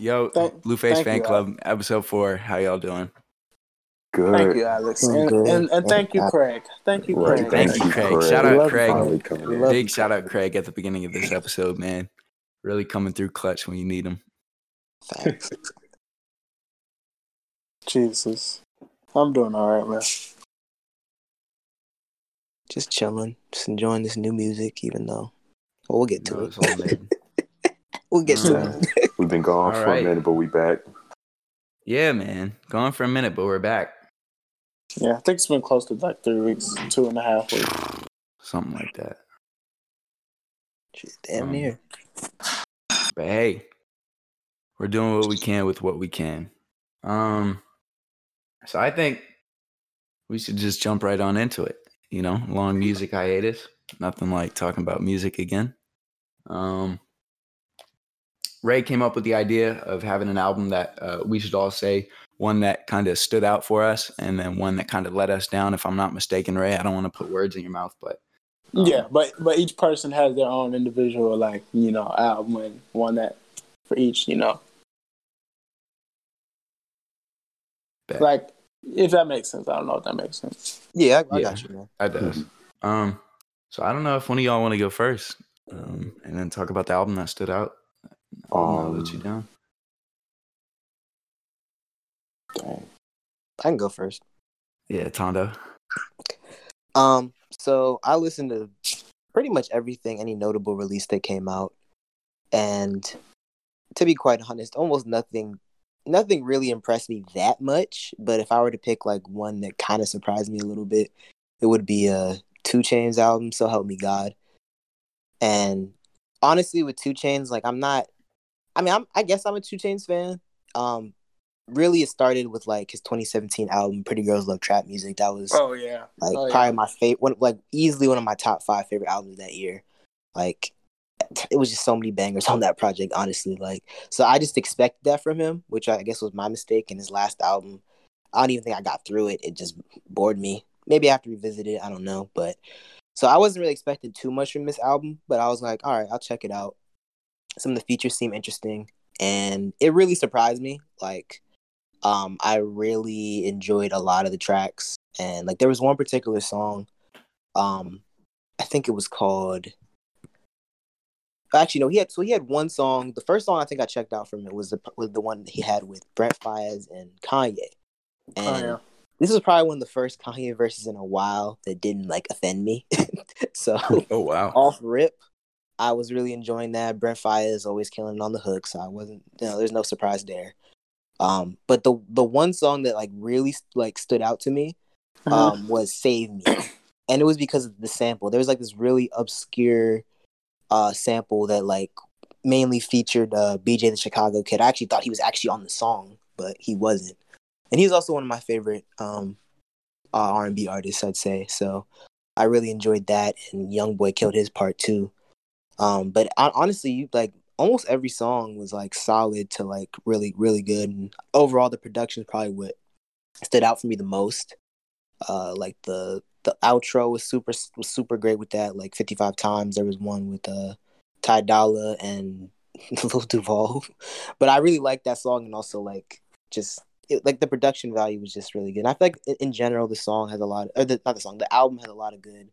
Yo, Thank- Blueface thank Fan you, Club, episode four. How y'all doing? Good. Thank you, Alex, I'm and, and, and thank you, Craig. Thank you, Craig. Thank you, Craig. Shout out Craig. Finally coming We in. love Big shout out Craig. Craig at the beginning of this episode, man. Really coming through clutch when you need him. Thanks. Jesus, I'm doing all right, man. Just chilling, just enjoying this new music, even though. Well, we'll get to No, it. it's all mid. We'll get to it. We've been gone All for right. a minute, but we back. yeah, man. Gone for a minute, but we're back. Yeah, I think it's been close to like three weeks, two and a half weeks. Something like that. Shit, Damn Um, near. But hey, we're doing what we can with what we can. Um, so I think we should just jump right on into it. You know, long music hiatus. Nothing like talking about music again. Um, Ray came up with the idea of having an album that uh, we should all say one that kind of stood out for us, and then one that kind of let us down. If I'm not mistaken, Ray, I don't want to put words in your mouth, but um, Yeah, but but each person has their own individual like you know album and one that for each you know Bet. like if that makes sense. I don't know if that makes sense. Yeah, I, I Yeah. got you, man. That does. Um, so I don't know if one of y'all want to go first, um, and then talk about the album that stood out. I'll let you Um, down. Dang. I can go first. Yeah, Tondo. Um, so I listened to pretty much everything, any notable release that came out, and to be quite honest, almost nothing, nothing really impressed me that much. But if I were to pick like one that kind of surprised me a little bit, it would be a 2 Chainz album. So help me God. And honestly, with 2 Chainz, like I'm not. I mean, I'm, I guess I'm a 2 Chainz fan. Um, really, it started with like his 2017 album, Pretty Girls Love Trap Music. That was Oh yeah, like Oh, yeah. probably my favorite one like easily one of my top five favorite albums that year. Like it was just so many bangers on that project honestly. Like so i just expected that from him which i guess was my mistake in his last album. I don't even think i got through it. It just bored me. Maybe i have to revisit it. I don't know. But so i wasn't really expecting too much from this album but i was like all right i'll check it out some of the features seem interesting and it really surprised me like um i really enjoyed a lot of the tracks and like there was one particular song um i think it was called actually no he had so he had one song the first song i think i checked out from it was the was the one he had with Brent Faiyaz and kanye and oh yeah. this was probably one of the first kanye verses in a while that didn't like offend me so Oh wow. off rip i was really enjoying that Brent Faiyaz is always killing it on the hook so i wasn't you know there's no surprise there um but the the one song that like really like stood out to me Uh-huh. um, was Save Me. And it was because of the sample. There was like this really obscure uh, sample that like mainly featured uh, BJ the Chicago Kid. I actually thought he was actually on the song, but he wasn't. And he's also one of my favorite um, uh, R&B artists, I'd say. So I really enjoyed that. And Young Boy killed his part too. Um, but hon- honestly, like almost every song was like solid to like really, really good. And overall, the production is probably what stood out for me the most. Uh like the the outro was super was super great with that like 55 times. There was one with uh ty Dolla and lil duval. But i really liked that song and also like just it, like the production value was just really good. And i feel like in, in general the song has a lot or the, not the song the album has a lot of good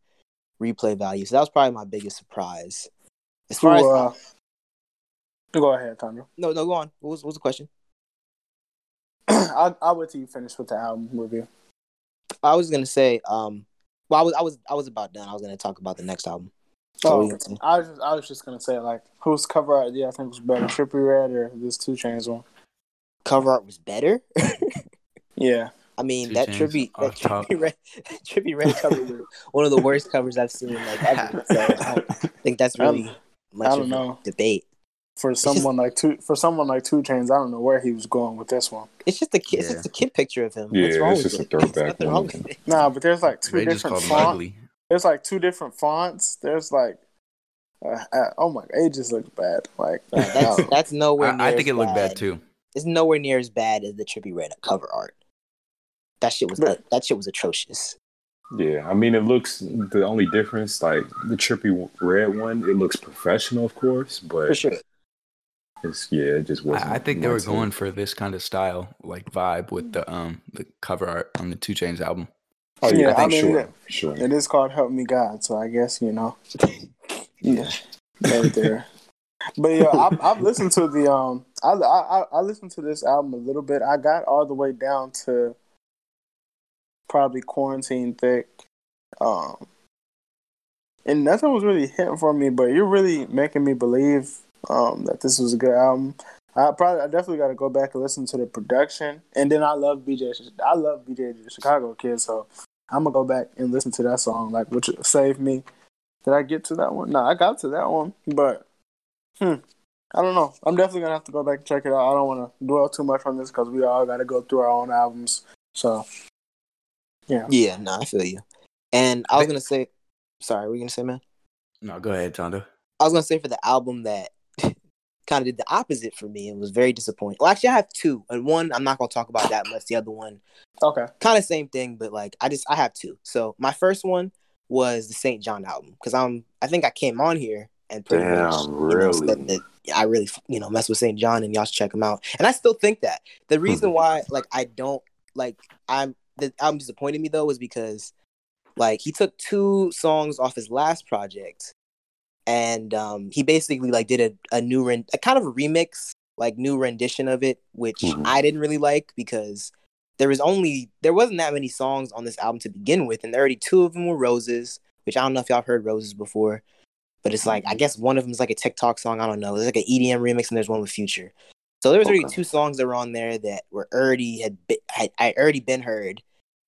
replay value. So that was probably my biggest surprise as far as uh, go ahead, Tanya. no no go on what was, what was the question I'll, I'll wait till you finish with the album review. i was gonna say um well i was i was i was about done i was gonna talk about the next album So Oh, what were you gonna say? I was just, I was just gonna say like whose cover art do you think was better, Trippie Redd or this 2 Chainz one? cover art was better Yeah, I mean Two that trippy that Trippie Redd Trippie Redd cover was one of the worst covers I've seen like ever. So I think that's really much I don't a know. debate. for just- someone like two for someone like 2 Chainz, I don't know where he was going with this one. It's just a kid. It's just a kid picture of him. Yeah, wrong it's with just a throwback There's one. it. Nah, but there's like two Ray different fonts. There's like two different fonts. There's like, uh, uh, oh my, it just looks bad. Like Yeah, that's that's nowhere. near I, I think as it looked bad too. It's nowhere near as bad as the Trippie Redd cover art. That shit was But- that shit was atrocious. Yeah, I mean, it looks the only difference, like the Trippie Redd one, it looks professional, of course, but For sure. It's yeah, it just wasn't. I, I think they were going for this kind of style, like vibe with the um the cover art on the 2 Chainz album. Oh yeah, Yeah, for I mean, sure, yeah. sure. It is called Help Me God, so I guess you know. Yeah, right there. But yeah, I've, I've listened to the um, I, I I listened to this album a little bit. I got all the way down to probably quarantine thick, um, and nothing was really hitting for me. But you're really making me believe um that this was a good album. I probably, I definitely got to go back and listen to the production, and then I love BJ. I love BJ the Chicago Kid, so I'm gonna go back and listen to that song, like which saved me. Did I get to that one? No, I got to that one, but hmm, I don't know. I'm definitely gonna have to go back and check it out. I don't want to dwell too much on this because we all got to go through our own albums. So yeah, Yeah, no, I feel you. And I was They- gonna say, sorry, what were you gonna say, man? No, go ahead, Tondo. I was gonna say for the album that kind of did the opposite for me and was very disappointing. Well, actually, I have two, and one I'm not gonna talk about that much. The other one, okay, kind of same thing, but like I just I have two. So my first one was the SAINt JHN album because I'm I think I came on here and pretty Damn, much you know, really? said that I really you know mess with SAINt JHN and y'all should check him out. And I still think that the reason hmm. why like I don't like I'm the album disappointed me though was because like he took two songs off his last project and um he basically like did a, a new ren- a kind of a remix like new rendition of it which Mhm. i didn't really like because there was only there wasn't that many songs on this album to begin with and there already two of them were roses which i don't know if y'all heard roses before but it's like i guess one of them is like a tiktok song i don't know there's like an edm remix and there's one with future so there was already two songs that were on there that were already had, been, had I already been heard.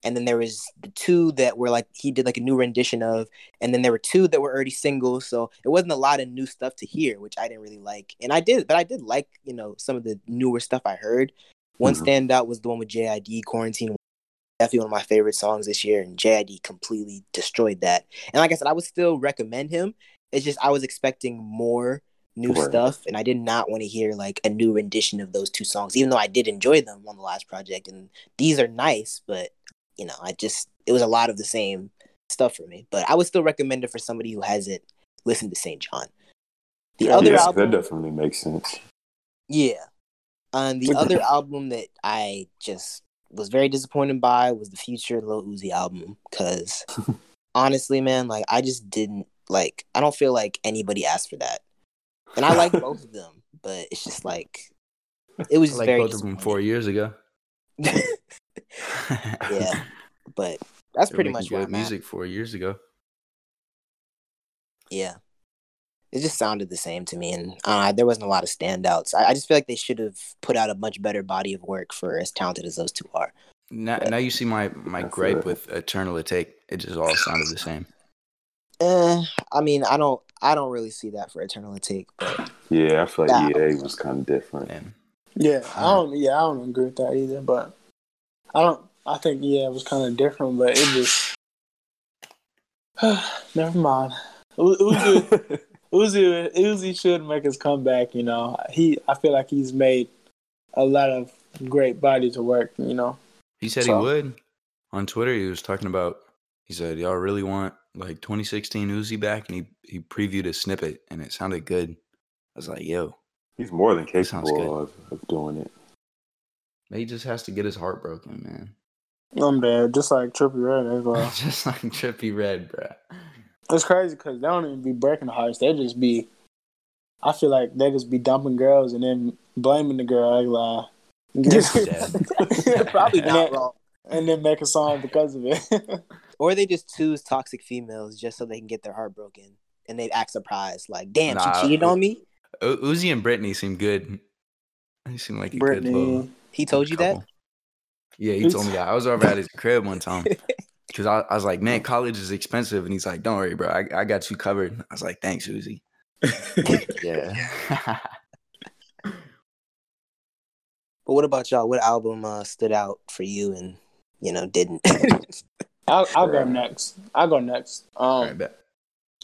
And then there was the two that were like he did like a new rendition of and then there were two that were already singles. So it wasn't a lot of new stuff to hear which i didn't really like. And i did but i did like you know some of the newer stuff i heard. One Mhm. standout was the one with jid quarantine definitely one of my favorite songs this year and jid completely destroyed that. And like i said i would still recommend him. It's just i was expecting more new Right. stuff and i did not want to hear like a new rendition of those two songs even though i did enjoy them on the last project and these are nice but you know i just it was a lot of the same stuff for me but i would still recommend it for somebody who hasn't listened to SAINt JHN the Yeah, other yes, album that definitely makes sense. yeah. And the other album that I just was very disappointed by was the Future Lil Uzi album. Because honestly, man, like I just didn't like. I don't feel like anybody asked for that, and I like both of them, but it's just like it was I like very both of them four years ago. yeah, but that's They were pretty much what good I'm at. music four years ago. Yeah. It just sounded the same to me, and uh, there wasn't a lot of standouts. I, I just feel like they should have put out a much better body of work for as talented as those two are. Now, now you see my my gripe with Eternal Atake. It just all sounded the same. Eh, I mean, I don't, I don't really see that for Eternal Atake, but Yeah, I feel like Nah. EA was kind of different. And yeah, I don't, yeah, I don't agree with that either. But I don't, I think yeah, it was kind of different, but it just never mind. U- Uzi, Uzi, Uzi should make his comeback. You know, he, I feel like he's made a lot of great body to work. You know, he said So- he would. On Twitter, he was talking about. He said, "Y'all really want like 2016 Uzi back?" And he he previewed a snippet, and it sounded good. I was like, "Yo, He's more than sounds good. capable of, of doing it. he just has to get his heart broken, man." I'm dead, just like Trippie Redd as well. just like Trippie Redd, bro. It's crazy because they don't even be breaking hearts. They just be. I feel like they just be dumping girls and then blaming the girl. Like, Dead. probably not wrong. and then make a song because of it. Or they just choose toxic females just so they can get their heart broken, and they act surprised, like, "Damn, Nah, she cheated on me." U- Uzi and Brittany seem good. They seem like a good little Brittany, He told you that. Yeah, he told me that. I was over at his crib one time because I, I was like, "Man, college is expensive," and he's like, "Don't worry, bro. I, I got you covered." I was like, "Thanks, Uzi." yeah. But what about y'all? What album uh, stood out for you and you know didn't? I'll, I'll go next. I'll go next. Um, All right, bet.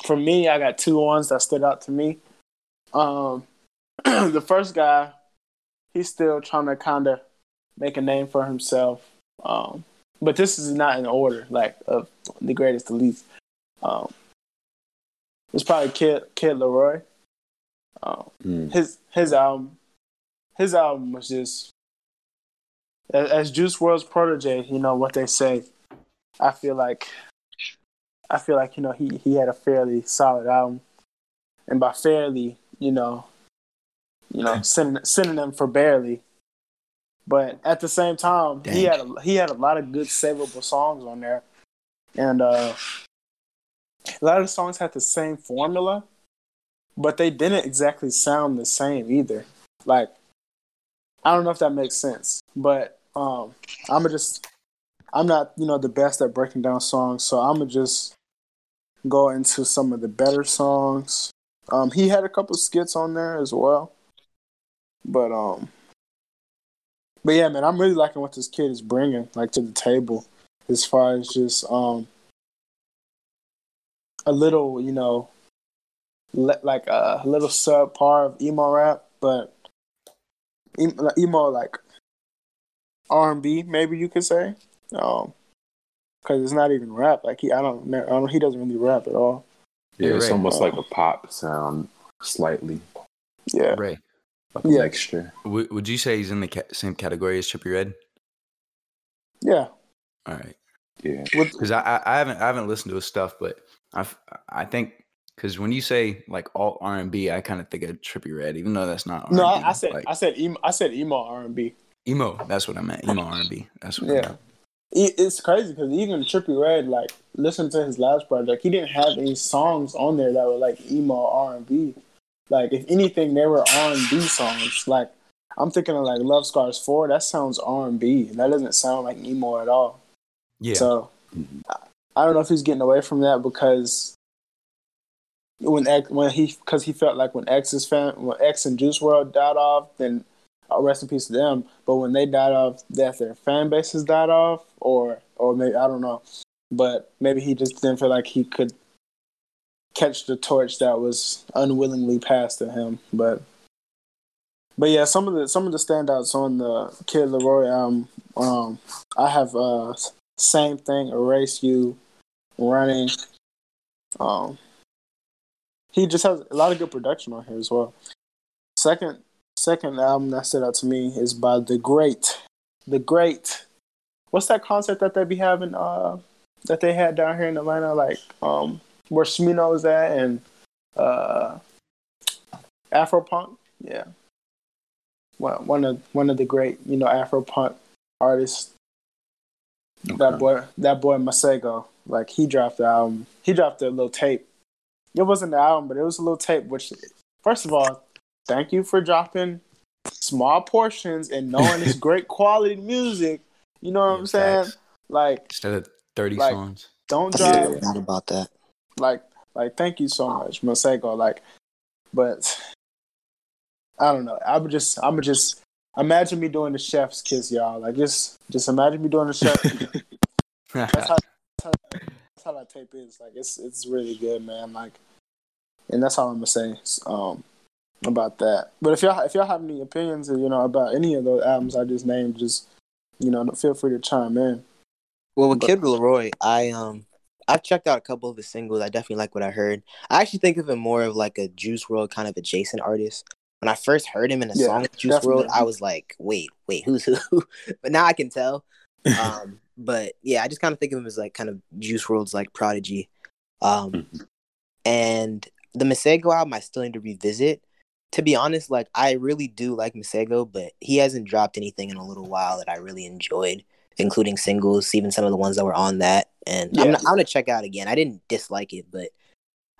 for me, I got two ones that stood out to me. Um, the first guy, he's still trying to kind of make a name for himself. Um, but this is not in order, like of the greatest to least. Um, it's probably Kid Kid LAROI. Um, Mm. his his album his album was just as, as Juice WRLD's protege. You know what they say. I feel like I feel like you know he he had a fairly solid album, and by fairly, you know, you know, syn- synonym for barely. But at the same time, he had a, he had a lot of good savable songs on there, and uh, a lot of the songs had the same formula, but they didn't exactly sound the same either. Like, I don't know if that makes sense, but um, I'm gonna just I'm not you know the best at breaking down songs, so I'm gonna just go into some of the better songs. Um, he had a couple skits on there as well, but um, but yeah, man, I'm really liking what this kid is bringing like to the table as far as just um a little, you know, le- like a little subpar of emo rap, but emo like R and B, maybe you could say, um, because it's not even rap. Like he, I don't, I don't, he doesn't really rap at all. Yeah, Hey, it's Ray. almost like a pop sound, slightly Yeah, Ray, like Yeah. mixture. w- would you say he's in the ca- same category as Trippie Redd? yeah. All right, Yeah, because I, I I haven't I haven't listened to his stuff, but I I think because when you say like all R and B, I kind of think of Trippie Red, even though that's not. no, R&B, I, I said, like, I said emo, I said emo R and B. emo. That's what I meant. Emo R and B. That's what. I Yeah. It's crazy because even Trippie Redd, like, listen to his last project, he didn't have any songs on there that were like emo R and B. Like, if anything, they were R and B songs. Like, I'm thinking of like Love Scars Four. That sounds R and B. That doesn't sound like emo at all. Yeah. So Mhm. I, I don't know if he's getting away from that because when X, when he because he felt like when X's fan when X and Juice WRLD died off, then uh, rest in peace to them. But when they died off, that their fan bases died off, or or maybe I don't know. But maybe he just didn't feel like he could catch the torch that was unwillingly passed to him. But but yeah, some of the some of the standouts on the Kid LAROI um, I have uh same thing, erase you, running. Um, he just has a lot of good production on here as well. Second, second album that stood out to me is by the great, the great. What's that concert that they be having? Uh, that they had down here in Atlanta, like um, where Smino is at and uh, Afropunk. Yeah, one one of one of the great, you know, Afropunk artists that boy, that boy Masego, like he dropped the album. He dropped a little tape. It wasn't the album, but it was a little tape. Which, first of all, thank you for dropping small portions and knowing it's great quality music. You know what Yeah, I'm saying? facts. Like, Instead of thirty Like- songs. don't I drop. forgot about that. Like, like, thank you so much, Masego. Like, but I don't know. I would just, I would just imagine me doing the chef's kiss, y'all. Like, just, just imagine me doing the chef. that's how, that's how that's how that tape is. Like it's it's really good, man. Like, and that's all I'm gonna say um, about that. But if y'all if y'all have any opinions, you know, about any of those albums I just named, just you know, feel free to chime in. Well, with But- Kid LAROI, I um I've checked out a couple of his singles. I definitely like what I heard. I actually think of him more of like a Juice WRLD kind of adjacent artist. When I first heard him in a Yeah, song with Juice WRLD. I was like, wait, wait, who's who? but now I can tell. Um, but yeah, I just kind of think of him as like kind of Juice WRLD's like prodigy. Um, Mhm. and the Masego album, I still need to revisit. To be honest, like I really do like Masego, but he hasn't dropped anything in a little while that I really enjoyed, including singles, even some of the ones that were on that. And I'm, Yeah. not, I'm gonna check out again. I didn't dislike it, but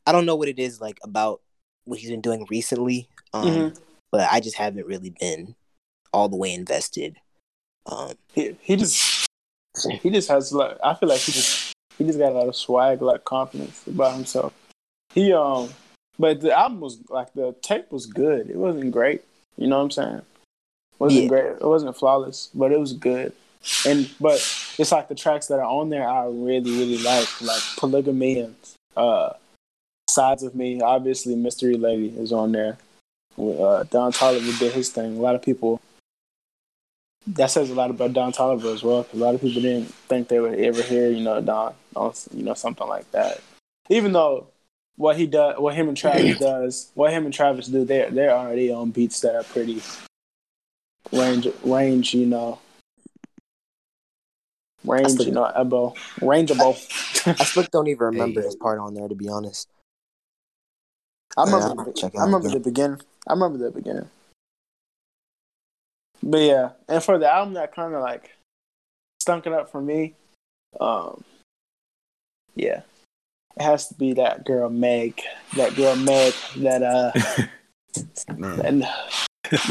I don't know what it is like about what he's been doing recently. Um, Mhm. But I just haven't really been all the way invested. Um, He he just he just has like I feel like he just he just got a lot of swag, like confidence about himself. He um, but the album was like the tape was good. It wasn't great. You know what I'm saying? It wasn't Yeah. great. It wasn't flawless, but it was good. And but it's like the tracks that are on there I really really like, like polygamy and uh, sides of me. Obviously, mystery lady is on there. Uh, Don Toliver did his thing. A lot of people that says a lot about Don Toliver as well. a lot of people didn't think they would ever hear, you know, Don, you know, something like that. Even though what he does, what him and Travis does, what him and Travis do, they're they're already on beats that are pretty range range, you know, range, the- you know, elbow, rangeable. I still don't even remember Hey. his part on there to be honest. I remember, I'll check it I remember again. the beginning. I remember the beginning. But yeah, and for the album that kind of like stunk it up for me, um, yeah, it has to be that girl Meg, that girl Meg, that uh, Man. and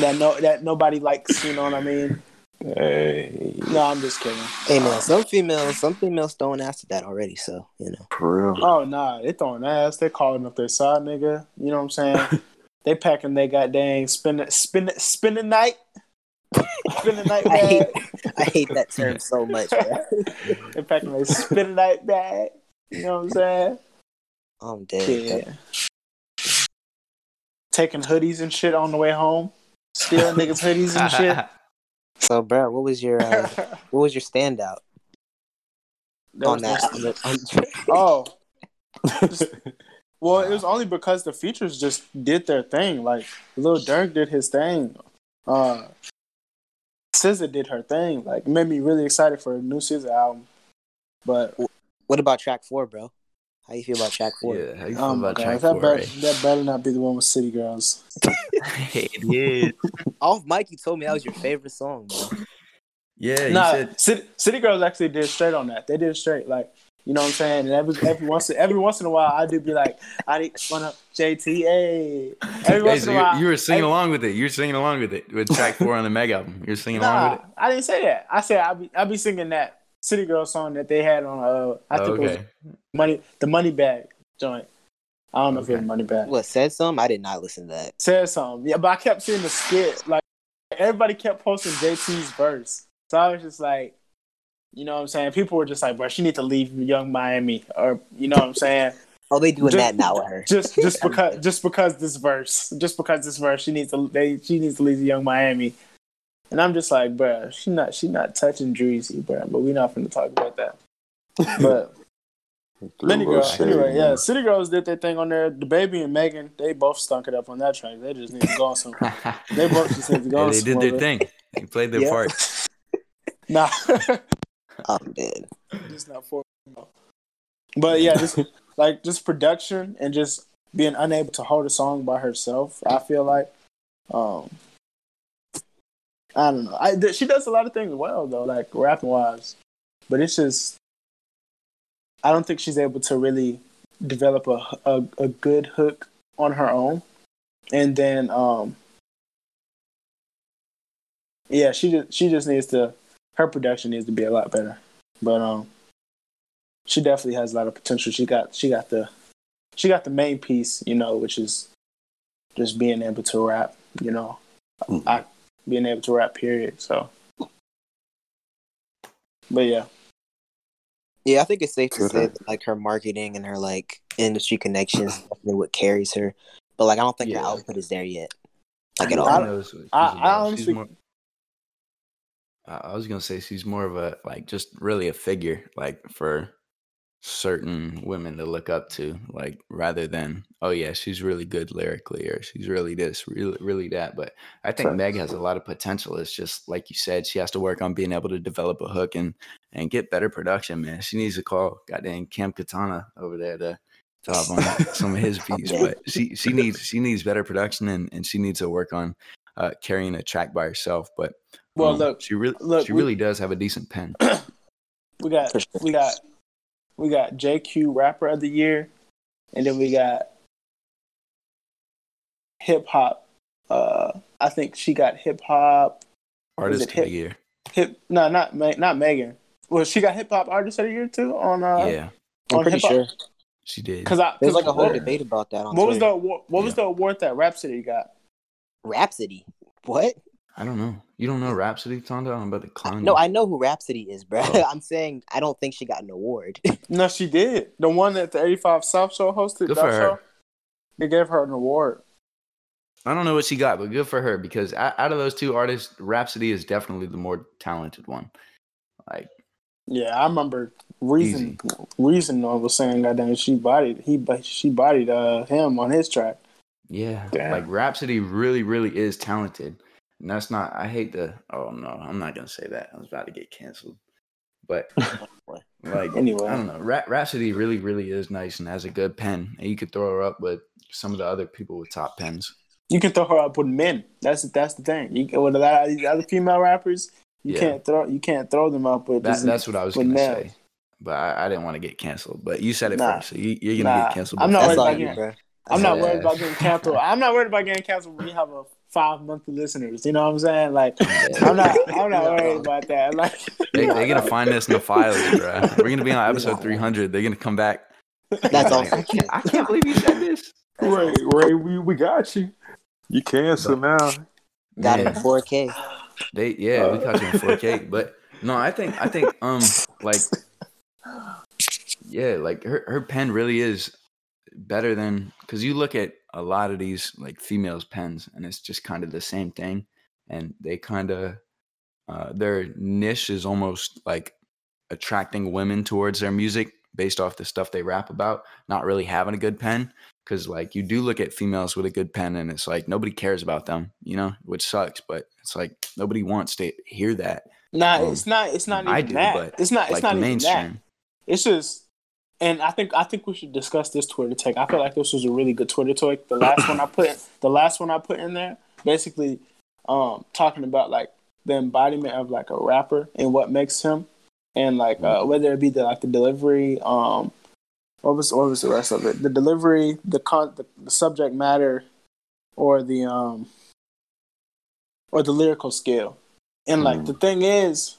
that no, that nobody likes. You know what I mean? Hey, No, I'm just kidding. Hey man, some females, some females throwing ass at that already. So you know, for real. Oh nah, they throwing ass. They calling up their side nigga. You know what I'm saying? they packing they goddamn spin it, spin it, spin the night, spin the night I hate. I hate that term so much. Bro. They packing their spin the night bag. You know what I'm saying? I'm dead. Yeah. Taking hoodies and shit on the way home. Stealing niggas hoodies and shit. So, bro, what was your uh, what was your standout That on that? my- On the, Oh. Well, it was only because the features just did their thing. Like Lil Durk did his thing. Uh SZA did her thing. Like made me really excited for a new SZA album. But what about track four, bro? How you feel about track four? Yeah, how you feel oh my about god, track that four? better, that better not be the one with City Girls. it is. Off mic, you told me that was your favorite song, bro. Yeah, you Nah, said City, City Girls actually did straight on that. They did straight, like you know what I'm saying. And every every once every once in a while, I do be like, I need one up JTA. Every Hey, once so in a you, while, you were singing every- along with it. You were singing along with it with track four on the Meg album. You're singing along with it. I didn't say that. I said I be I be singing that City Girl song that they had on. Uh, I think it was money the Money Bag joint. I don't know if it was Money Bag. What said some? I did not listen to that. Said something. Yeah, but I kept seeing the skit. Like everybody kept posting JT's verse, so I was just like, you know what I'm saying. People were just like, bro, she need to leave Young Miami, or you know what I'm saying. Oh, they doing Just- that now with her. just just because just because this verse just because this verse she needs to they she needs to leave young Miami, and I'm just like, bruh, she not she not touching Dreezy, bruh, but we're not gonna talk about that. But Lenny Girl, anyway, yeah, City Girls did their thing on there. The baby and Megan, they both stunk it up on that track. They just need to go on some. They both just need to go Yeah, on they some did their other- thing. They played their Yeah. part. Nah, I'm dead. just not for. But yeah, just like just production and just being unable to hold a song by herself. I feel like, um, I don't know. I th- she does a lot of things well though, like rapping wise, but it's just I don't think she's able to really develop a a, a good hook on her own, and then um, yeah, she just she just needs to her production needs to be a lot better, but um she definitely has a lot of potential. She got she got the she got the main piece, you know, which is just being able to rap, you know, Mhm. I, being able to rap. Period. So, but yeah, Yeah, I think it's safe to say that, like her marketing and her like industry connections definitely what carries her. But like, I don't think her Yeah. output is there yet. Like at I all. don't- knows what she's I- I about. Honestly- more- I I was gonna say she's more of a like just really a figure, like for certain women to look up to, like rather than oh yeah, she's really good lyrically or she's really this, really really that. But I think Facts. Meg has a lot of potential. It's just like you said, she has to work on being able to develop a hook and and get better production. Man, she needs to call goddamn Cam Katana over there to to hop on some of his beats. But she she needs she needs better production and and she needs to work on uh, carrying a track by herself. But Well, um, look, she really look, she we- really does have a decent pen. we got sure. we got we got JQ Rapper of the Year, and then we got hip hop. Uh, I think she got hip hop. Artist it of the year. Hip no, not not Megan. Well, she got hip hop artist of the year too on uh yeah, I'm on pretty hip-hop. sure. she did. because I There's 'cause like a whole debate about that on what was the Twitter. award, what was the award that Rapsody got? Rapsody. What? I don't know. You don't know Rapsody, Tonda? I'm about to clown. No, you. I know who Rapsody is, bro. Oh. I'm saying I don't think she got an award. No, she did. The one that the 85 South Show hosted. Good that for her. show, they gave her an award. I don't know what she got, but good for her because out of those two artists, Rapsody is definitely the more talented one. Like Yeah, I remember Reason. Reason was saying that damn she bodied he she bodied uh him on his track. Yeah, Damn. like Rapsody really, really is talented, and that's not. I hate the. Oh no, I'm not gonna say that. I was about to get canceled, but like Anyway. I don't know. Ra- Rapsody really, really is nice and has a good pen, and you could throw her up with some of the other people with top pens. You can throw her up with men. That's that's the thing. You can, with a lot of these other female rappers, you Yeah. can't throw you can't throw them up with. That, that's what I was gonna males. say, but I, I didn't want to get canceled. But you said it Nah. first, so you, you're gonna Nah. get canceled. I'm not worried about getting- I'm not worried about getting canceled. I'm not worried about getting canceled when you have a five monthly listeners. You know what I'm saying? Like I'm not I'm not worried about that. Like They, they're gonna find this in the files, bro. We're gonna be on episode 300. They're gonna come back. That's all. Like, I can't, I can't believe you said this. Ray, Ray, we, we got you. You cancel now. Got it in 4K. They yeah, we caught you in 4K. But no, I think I think um like yeah, like her her pen really is better than because you look at a lot of these like females pens and it's just kind of the same thing and they kind of uh, their niche is almost like attracting women towards their music based off the stuff they rap about not really having a good pen because like you do look at females with a good pen and it's like nobody cares about them you know which sucks but it's like nobody wants to hear that nah, Um, it's not it's not even I do, that. it's not it's like not even that. mainstream It's just, and I think I think we should discuss this Twitter take. I feel like this was a really good Twitter take. The last one I put, the last one I put in there, basically, um, talking about like the embodiment of like a rapper and what makes him, and like uh, whether it be the like the delivery, um, what was what was the rest of it? The delivery, the con, the, the subject matter, or the um, or the lyrical skill. And like Mm. the thing is,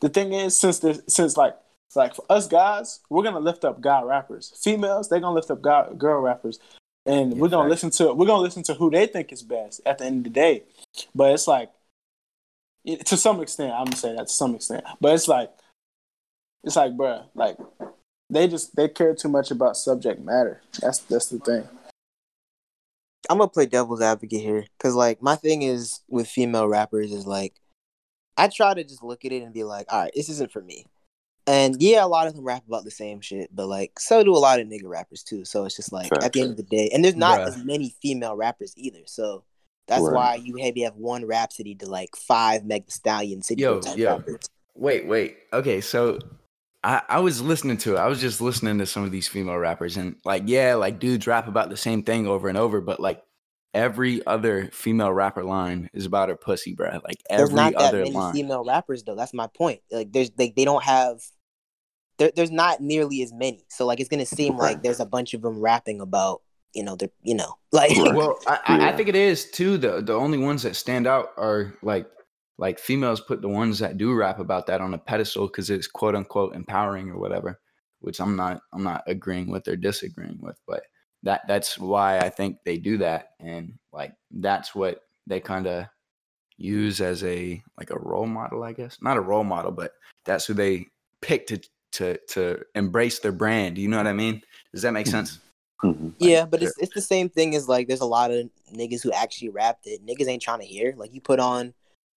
the thing is, since the since like it's like for us guys, we're gonna lift up guy rappers. Females, they're gonna lift up guy, girl rappers, and Yeah, we're gonna facts. listen to we're gonna listen to who they think is best at the end of the day. But it's like, it- to some extent, I'm gonna say that to some extent. But it's like, it's like, bruh, like they just they care too much about subject matter. That's that's the thing. I'm gonna play devil's advocate here, cause like my thing is with female rappers is like, I try to just look at it and be like, all right, this isn't for me. And yeah, a lot of them rap about the same shit, but like so do a lot of nigga rappers too. So it's just like at the end of the day, and there's not Bruh. as many female rappers either. So that's Right. why you maybe have one Rapsody to like five Meg Thee Stallion City Yo, type yo. rappers. Wait, wait. Okay, so I, I was listening to it. I was just listening to some of these female rappers, and like, yeah, like dudes rap about the same thing over and over, but like every other female rapper line is about her pussy, bro. Like There's every not that other many line. female rappers though. That's my point. Like there's they they don't have there, there's not nearly as many. So like it's gonna seem Okay. like there's a bunch of them rapping about you know the you know like well, I, I, I think it is too. The the only ones that stand out are like like females put the ones that do rap about that on a pedestal because it's quote unquote empowering or whatever, which I'm not I'm not agreeing with or disagreeing with, but that that's why I think they do that and like that's what they kind of use as a like a role model, I guess. Not a role model, but that's who they pick to to to embrace their brand. You know what I mean? Does that make sense? Mhm. yeah, but it's it's the same thing as like there's a lot of niggas who actually rapped it. Niggas ain't trying to hear. Like you put on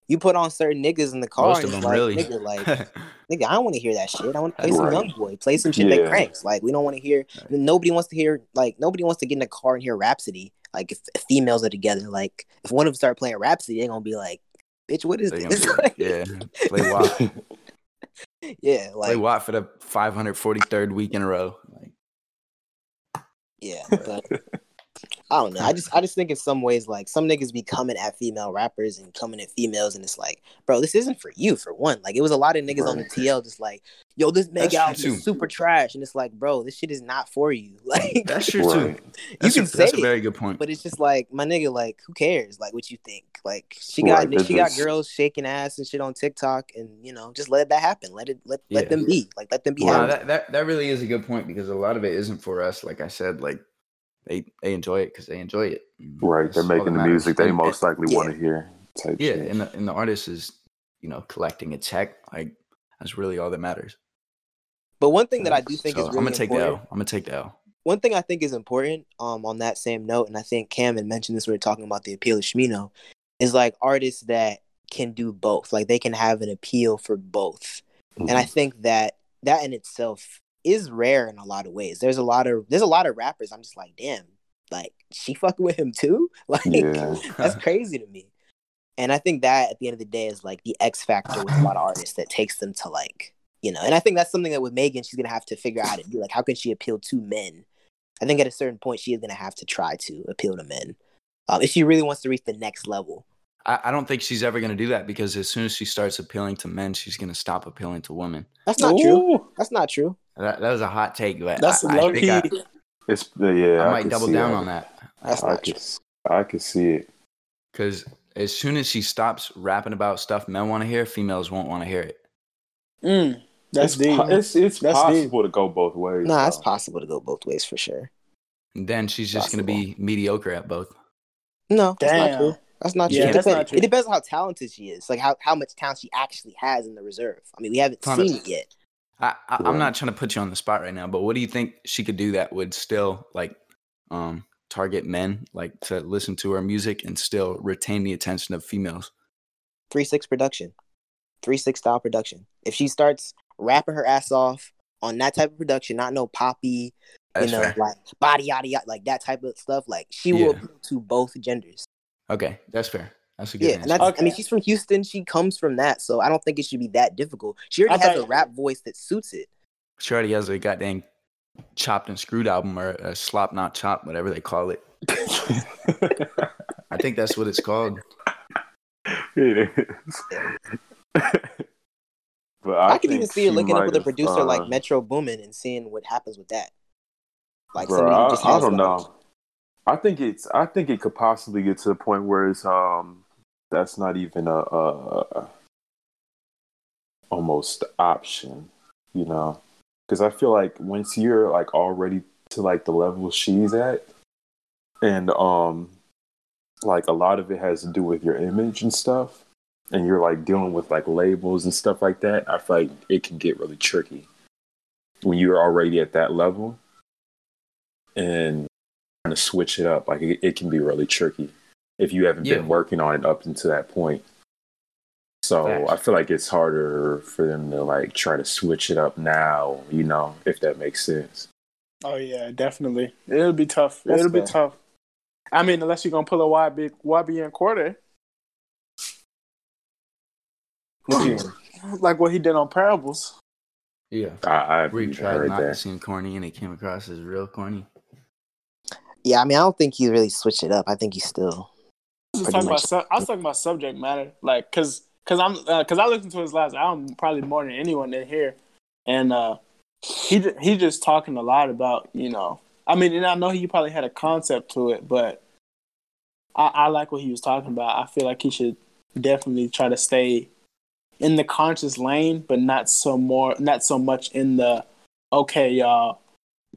you put on certain niggas in the car Most of them like, really. nigga, like nigga, I don't want to hear that shit. I want to play some Right. young boy, play some shit that cranks. Like we don't want to hear. Nobody wants to hear. Like nobody wants to get in a car and hear Rapsody. Like if, if females are together, like if one of them start playing Rapsody, they're gonna be like, "Bitch, what is They're this?" be like, Like, yeah, play WAP. yeah, play like WAP for the 543rd week in a row. Like, yeah. But I don't know. I just I just think in some ways like some niggas be coming at female rappers and coming at females, and it's like, bro, this isn't for you. For one, like it was a lot of niggas on the TL just like, yo, this Meg That's true, album is super trash, and it's like, bro, this shit is not for you. Like that's true Right. too. you can a, say that's a very good point. but it's just like my nigga, like who cares? Like what you think? Like she got Right, they're she got girls shaking ass and shit on TikTok, and you know just let that happen. Let it let let them be. Like let them be. Wow, happy. that, that that really is a good point because a lot of it isn't for us. Like I said, like they they enjoy it because they enjoy it. Right. that's They're making the matters. music they And- most likely yeah. want to hear. Type yeah, shit. and the and the artist is you know collecting a check. Like that's really all that matters. But one thing that I do think So is really I'm gonna take the important. L. I'm gonna take the L. one thing I think is important um on that same note, and I think Cam had mentioned this when we are talking about the appeal of Shmino, is like artists that can do both. Like they can have an appeal for both. and I think that that in itself is rare in a lot of ways. There's a lot of there's a lot of rappers. I'm just like, damn, like she fucking with him too. Like Yeah. that's crazy to me. And I think that at the end of the day is like the X factor with a lot of artists that takes them to like, you know, and I think that's something that with Megan, she's gonna have to figure out how to do. Like, how can she appeal to men? I think at a certain point she is gonna have to try to appeal to men. Um, if she really wants to reach the next level. I, I don't think she's ever going to do that because as soon as she starts appealing to men, she's going to stop appealing to women. That's not true. That's not true. That, that was a hot take, but That's I, low I think key. I, It's yeah. I I might double down that. on that That's I not can, true. I can see it. because as soon as she stops rapping about stuff men want to hear, females won't want to hear it. mm, that's it's deep. po- it's it's That's possible to go both ways. Nah, it's possible to go both ways for sure. And then she's just going to be mediocre at both. No, that's not Damn. True. That's not true. Yeah, it, that's depends, not true. it depends on how talented she is. Like how, how much talent she actually has in the reserve. I mean, we haven't Ton of- seen it yet. I, I, I'm not trying to put you on the spot right now, but what do you think she could do that would still like um target men, like to listen to her music and still retain the attention of females? Three six production, three six style production. If she starts rapping her ass off on that type of production, not no poppy, That's you know, fair. like body yada yada, like that type of stuff, like she Yeah. will appeal to both genders. Okay, that's fair. That's a good Yeah, answer. and that's. I Okay. mean, she's from Houston. She comes from that, so I don't think it should be that difficult. She already I has a rap voice that suits it. She already has a goddamn chopped and screwed album or a slop not chopped, whatever they call it. I think that's what it's called. it is. but I, I, could even see her looking up with a producer uh, like Metro Boomin and seeing what happens with that. Like Bro, I, just I don't like- know. I think it's. I think it could possibly get to the point where it's um. That's not even a, a almost option, you know, because I feel like once you're like already to like the level she's at, and um, like a lot of it has to do with your image and stuff, and you're like dealing with like labels and stuff like that. I feel like it can get really tricky when you're already at that level, and to switch it up. Like it, it can be really tricky if you haven't Yeah. been working on it up until that point. So Facts. I feel like it's harder for them to like try to switch it up now, you know, if that makes sense. Oh yeah, definitely. It'll be tough. That's It'll be tough. I mean, unless you're gonna pull a YB YB and quarter, What you mean? like what he did on Parables. Yeah. I, I've We tried heard not to that. seem corny and it came across as real corny. Yeah, I mean, I don't think he really switched it up. I think he's still. I was, talking about, su- I was talking about subject matter, like, cause, cause I'm, uh, cause I listened to his last album probably more than anyone in here, and uh, he he just talking a lot about, you know, I mean, and I know he probably had a concept to it, but I, I like what he was talking about. I feel like he should definitely try to stay in the conscious lane, but not so more, not so much in the okay, y'all,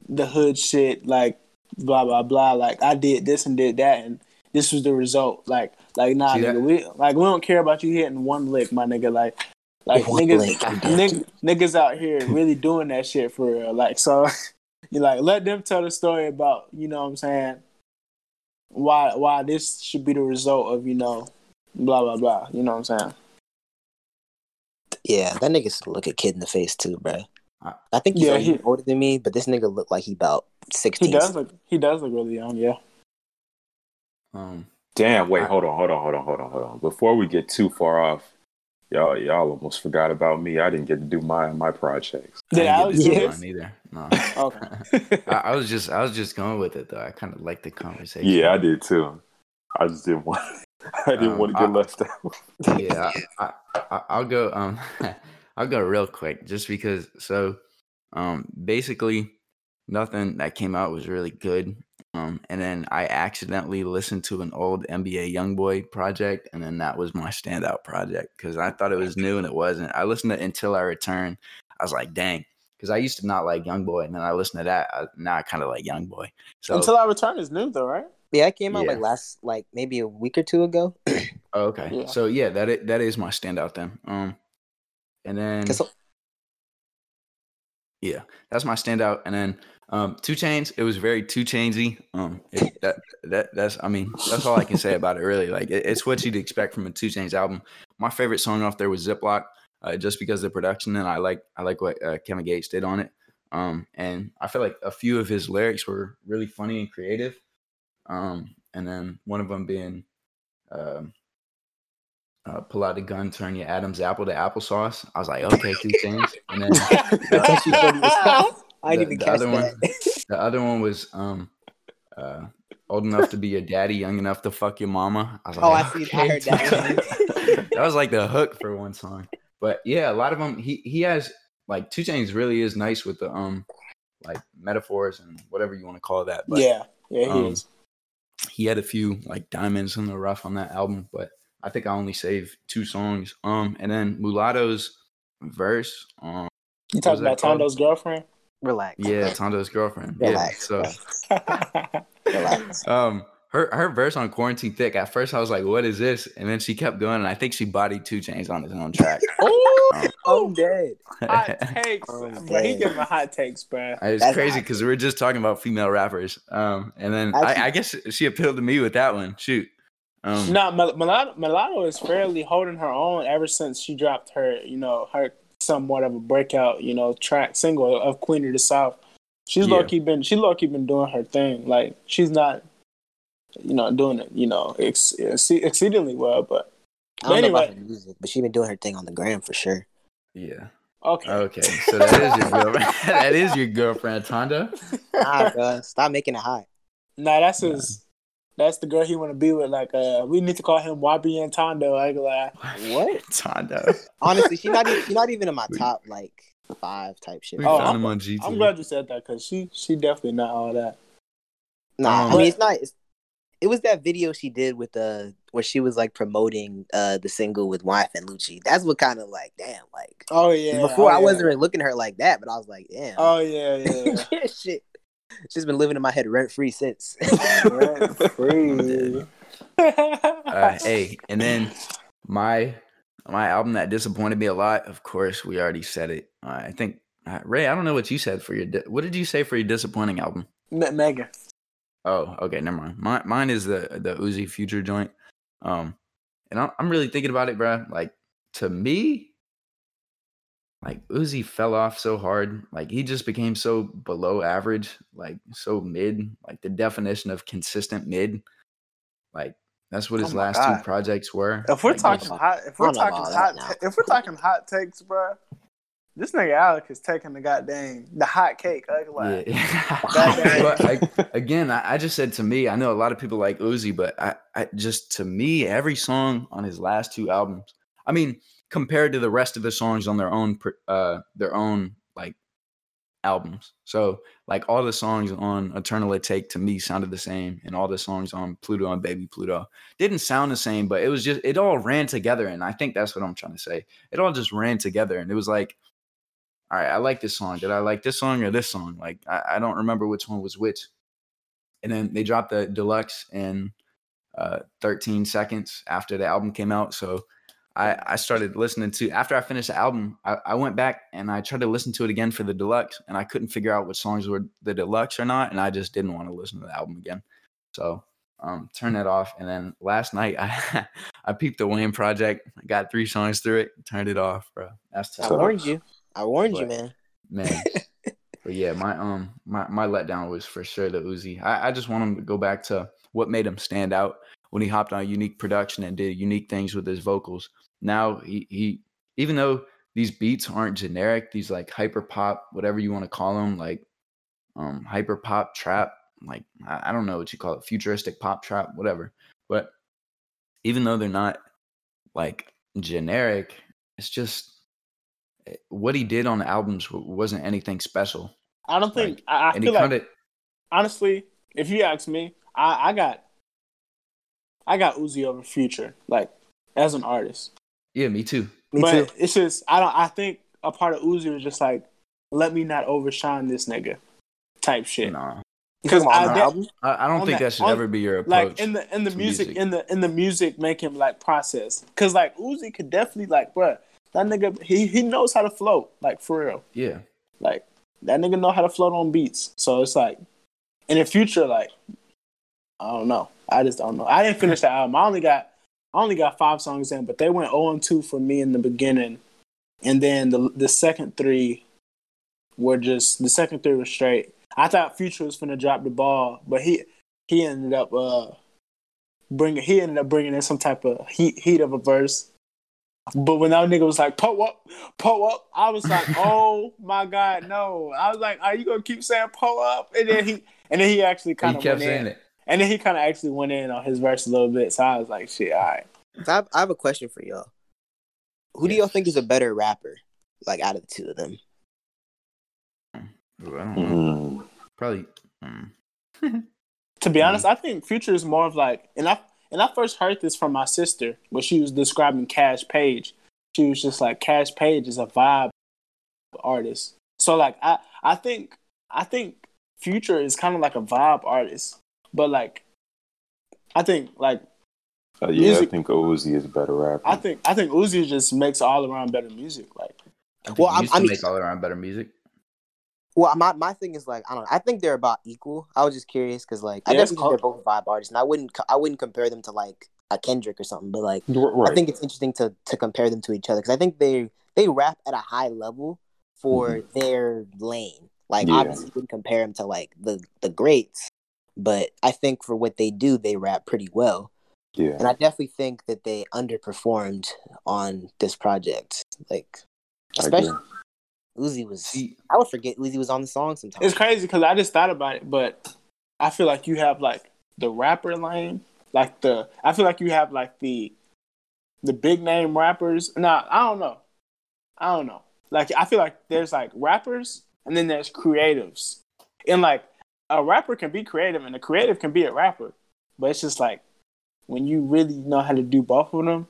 the hood shit, like blah blah blah. Like I did this and did that, and this was the result. Like, like nah, See that? nigga, we like we don't care about you hitting one lick, my nigga. Like, like One niggas, lick, I got nigg- niggas out here really doing that shit for real. Like, so you like let them tell the story about you know what I'm saying why why this should be the result of you know blah blah blah. You know what I'm saying? Yeah, that nigga should look a kid in the face too, bro. I- I think he's Yeah, a he- older than me, but this nigga look like he about sixteen. He sixteen. does look he does look really young. Yeah. Um, Damn, wait, I- hold on, hold on, hold on, hold on, hold on. Before we get too far off, y'all y'all almost forgot about me. I didn't get to do my my projects. Yeah, I Did didn't get do to his? mine either. No. Okay. I, I was just I was just going with it though. I kind of like the conversation. Yeah, I did too. I just didn't want I didn't Um, want to get I- left out. yeah, I, I, I'll go. Um, I'll go real quick, just because. So, um, basically, nothing that came out was really good. Um, and then I accidentally listened to an old NBA YoungBoy project, and then that was my standout project because I thought it was new and it wasn't. I listened to Until I Return. I was like, dang, because I used to not like YoungBoy, and then I listened to that. I, now I kind of like YoungBoy. So, Until I return is new though, right? Yeah, it came out Yeah. like last, like maybe a week or two ago. oh, okay, Yeah. so yeah, that is, that is my standout then. Um, and then Yeah, that's my standout. And then um, 2 Chainz, it was very Two Chainsy. Um, it, that that that's I mean that's all I can say about it. Really, like it, it's what you'd expect from a 2 Chainz album. My favorite song off there was Ziploc. uh, just because of the production, and I like I like what uh, Kevin Gates did on it. Um, and I feel like a few of his lyrics were really funny and creative. Um, and then one of them being, um, uh, pull out the gun, turn your Adam's apple to applesauce. I was like, okay, two things. And then I didn't the- even the catch other one- the other one was um, uh, old enough to be your daddy, young enough to fuck your mama. I was like, Oh, I see- I heard that that was like the hook for one song. But yeah, a lot of them. He he has like 2 Chainz really is nice with the um like metaphors and whatever you want to call that. But yeah, yeah, he um, is. he had a few like diamonds in the rough on that album, but I think I only saved two songs. Um, and then Mulatto's verse. Um, You what talking was that about called? Tondo's girlfriend? Relax. yeah, Tondo's girlfriend. Yeah, Relax. so. Relax. Um, her her verse on Quarantine Thick. At first, I was like, "What is this?" And then she kept going, and I think she bodied 2 Chainz on his own track. oh, I'm dead. hot takes, Oh, bro. He dang. giving hot takes, bro. It's That's crazy because we were just talking about female rappers. Um, and then Actually- I, I guess she appealed to me with that one. Shoot. Um, No, Mel- Mulatto, Mulatto is fairly holding her own ever since she dropped her, you know, her somewhat of a breakout, you know, track single of Queen of the South. She's Yeah. low key been she low key been doing her thing. Like she's not, you know, doing it, you know, ex- ex- exceedingly well. But I don't know about Anyway. her music, but she's been doing her thing on the gram for sure. yeah. okay, Okay. So that is your girlfriend. that is your girlfriend, Tonda. Nah, bro, stop making it hot. nah, that's his. That's the girl he want to be with. Like, uh, we need to call him YB Tondo. I ain't gonna. What? Tonda. Honestly, she's not even she's not even in my top like five type shit. We Oh, found I'm- him on GT. I'm glad you said that because she she definitely not all that. Nah, Um, I mean it's not. It's, it was that video she did with the where she was like promoting uh the single with YFN Lucci. That's what kind of like damn like. Oh yeah. Before oh, I yeah. wasn't really looking at her like that, but I was like, damn. Oh yeah, yeah. shit. She's been living in my head rent free since. Rent free. uh, hey, and then my my album that disappointed me a lot. Of course, we already said it. Uh, I think uh, Ray. I don't know what you said for your. Di- what did you say for your disappointing album? Me- Megan. Oh, okay, never mind. Mine, mine is the the Uzi Future joint. Um, and I'm, I'm really thinking about it, bro. Like to me, like Uzi fell off so hard. Like he just became so below average, like so mid. Like the definition of consistent mid. Like that's what his Oh last God. two projects were. If we're Like, talking those- hot, if we're I don't know talking hot, that now. ta- if we're talking hot takes, bro, this nigga Alec is taking the goddamn the hot cake. I ain't gonna lie. Yeah. Goddamn. but I, again, I, I just said to me, I know a lot of people like Uzi, but I, I just to me, every song on his last two albums, I mean, compared to the rest of the songs on their own, uh, their own like albums. So like all the songs on Eternal Atake to me sounded the same, and all the songs on Pluto and Baby Pluto didn't sound the same, but it was just it all ran together, and I think that's what I'm trying to say. It all just ran together, and it was like all right, I like this song. Did I like this song or this song? Like, I, I don't remember which one was which. And then they dropped the deluxe in uh, 13 seconds after the album came out. So I, I started listening to, after I finished the album, I, I went back and I tried to listen to it again for the deluxe. And I couldn't figure out which songs were the deluxe or not. And I just didn't want to listen to the album again. So um, turn that off. And then last night, I, I peeped the Wayne Project. I got three songs through it, turned it off, bro. That's I warned you. I warned you, man. man. but yeah, my um my my letdown was for sure the Uzi. I, I just want him to go back to what made him stand out when he hopped on a unique production and did unique things with his vocals. Now he he even though these beats aren't generic, these like hyper pop, whatever you want to call them, like um hyper pop trap, like I, I don't know what you call it, futuristic pop trap, whatever. But even though they're not like generic, it's just eh, what he did on the albums wasn't anything special. I don't think Like, I, I feel like kind of honestly, if you ask me, I, I got I got Uzi over Future, like as an artist. yeah, me too. Me but too. it's just I don't I think a part of Uzi was just like, let me not overshine this nigga type shit. Nah, Because I on the did- album? I, I don't think that- that should on- ever be your approach. Like in the in the music, music. in the in the music make him like process. Cause like Uzi could definitely like, bruh, that nigga he he knows how to float, like for real. yeah, Like that nigga know how to float on beats. So it's like in the future, like I don't know. I just don't know. I didn't finish the album. I only got I only got five songs in, but they went 0 and 2 for me in the beginning. and then the the second three were just the second three were straight. I thought Future was gonna drop the ball, but he he ended up uh bringing he ended up bringing in some type of heat heat of a verse. But when that nigga was like, "Pull up, pull up," I was like, "Oh my god, no!" I was like, "Are you gonna keep saying pull up?" And then he and then he actually kind of kept saying in, it. And then he kind of actually went in on his verse a little bit. So I was like, "Shit, all right." So I, have, I have a question for y'all. Who do y'all think is a better rapper, like out of the two of them? Ooh, I don't know. Mm. Probably. mm. To be Mhm. honest, I think Future is more of like, and I and I first heard this from my sister when she was describing Cash Page. She was just like, Cash Page is a vibe artist. So like, I I think I think Future is kind of like a vibe artist, but like, I think like Uh, yeah, Music- I think Uzi is a better rapper. I think I think Uzi just makes all around better music. Like, I think Well, he I'm- used to I'm- make all around better music. Well, my my thing is like I don't. know. I think they're about equal. I was just curious because like I Yeah, it's definitely think they're both vibe artists, and I wouldn't I wouldn't compare them to like a Kendrick or something. But like right. I think it's interesting to to compare them to each other because I think they they rap at a high level for their lane. Like Yeah. obviously, you wouldn't compare them to like the the greats, but I think for what they do, they rap pretty well. yeah. And I definitely think that they underperformed on this project. Like, especially agree. Uzi was. I would forget Uzi was on the song sometimes. it's crazy because I just thought about it, but I feel like you have like the rapper lane, like the I feel like you have like the the big name rappers. Nah, I don't know. I don't know. Like I feel like there's like rappers and then there's creatives. And like a rapper can be creative and a creative can be a rapper. But it's just like when you really know how to do both of them,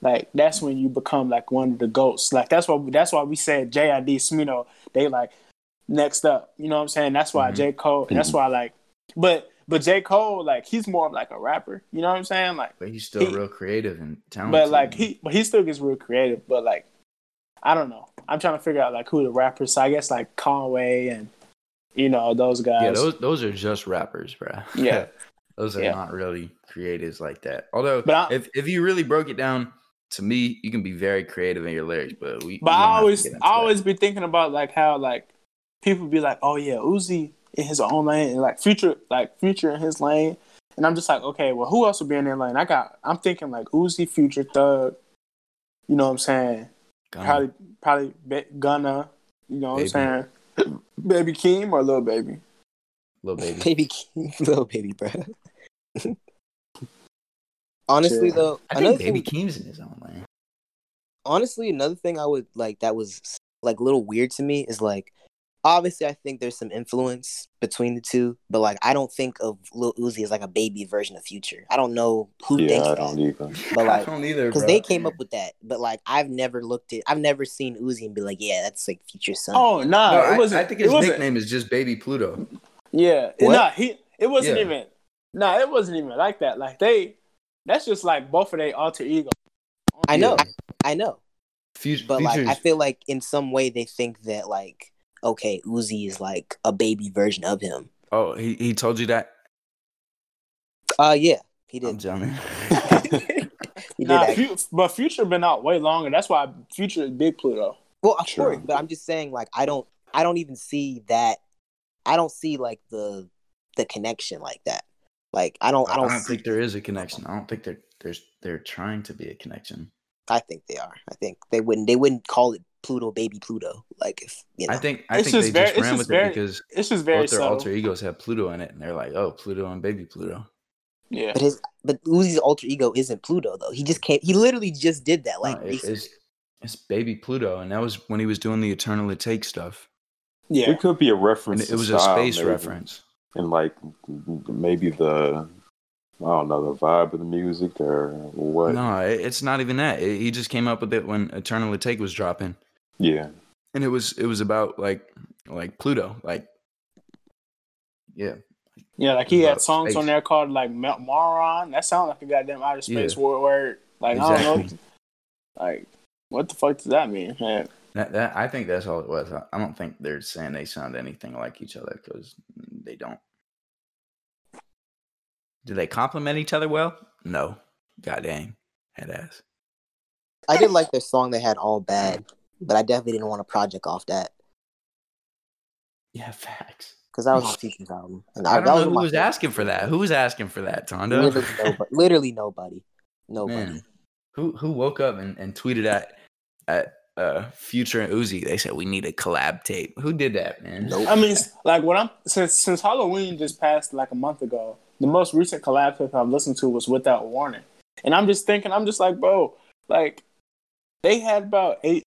like that's when you become like one of the goats. Like that's why that's why we said JID Smino, they like next up. You know what I'm saying? That's why Mhm. J. Cole that's why like but but J. Cole, like he's more of like a rapper. You know what I'm saying? Like but he's still He- real creative and talented. but like he but he still gets real creative. But like I don't know. I'm trying to figure out like who the rappers. So I guess like Conway and you know those guys. yeah, those those are just rappers, bro. Yeah. those are Yeah. not really creatives like that. Although, But I- if if you really broke it down to me, you can be very creative in your lyrics. But we, But we I always I that. always be thinking about like how like people be like, oh yeah, Uzi in his own lane and like future like future in his lane. And I'm just like, okay, well who else would be in their lane? I got I'm thinking like Uzi, Future, Thug, you know what I'm saying? Gunna. Probably probably Ba- Gunna, you know what Baby. I'm saying? Baby Keem or little Baby? little baby. baby, Keem, little baby, bro. Honestly, Shit. though, I another think Baby thing, Keem's in his own lane. honestly, another thing I would like that was like a little weird to me is like, obviously, I think there's some influence between the two, but like, I don't think of Lil Uzi as like a baby version of Future. I don't know who Yeah, thinks I that. don't either. But, like, I don't either, because they came up with that. But like, I've never looked at, I've never seen Uzi and be like, yeah, that's like Future's son. Oh nah, No, it I, wasn't I think it his wasn't- nickname is just Baby Pluto. Yeah, What? nah, he it wasn't Yeah. even nah, it wasn't even like that. Like they that's just like both of their alter ego. I know, Yeah. I know. Future, But like, I feel like in some way they think that like, okay, Uzi is like a baby version of him. oh, he, he told you that? Uh, yeah, he I'm did. jamming. He did. Nah, actually. Fu- but Future been out way longer. That's why Future is big Pluto. Well, of Sure. course, but I'm just saying, like, I don't, I don't even see that. I don't see like the the connection like that. Like, I don't, I I don't, don't see, think there is a connection. I don't think there there's they're trying to be a connection. I think they are. I think they wouldn't. They wouldn't call it Pluto, baby Pluto. Like, if you know, I think I It's think just they very- just it's ran just with very- it because It's just very both their subtle. alter egos have Pluto in it, and they're like, oh, Pluto and Baby Pluto. Yeah. but his, but Uzi's alter ego isn't Pluto though. He just can't. He literally just did that. Like, No, it- it's it's Baby Pluto, and that was when he was doing the Eternal Atakes stuff, Yeah. It could be a and reference. it, was a style, space maybe. reference. and like maybe the I don't know the vibe of the music or what. No, it's not even that. It- he just came up with it when Eternal Atake was dropping, Yeah, and it was it was about like like Pluto, like yeah, Yeah, like he had songs space. on there called like Mount Moron. That sounds like a goddamn outer space Yeah. word, word. Like I don't know. Like what the fuck does that mean? Man? That, that I think that's all it was. I, I don't think they're saying they sound anything like each other because they don't. Do they complement each other well? No. God dang. Head ass. I did like their song they had all bad. But I definitely didn't want a project off that Yeah, facts. because that was my Future's album. And I that don't know who was favorite. asking for that. Who was asking for that, Tondo? Literally nobody. Literally nobody. Nobody. Man, who who woke up and, and tweeted at at uh, Future and Uzi? They said we need a collab tape. Who did that, man? Nope. I mean, like what I'm since since Halloween just passed like a month ago. The most recent collab tape I've listened to was Without Warning, and I'm just thinking, I'm just like, bro, like they had about eight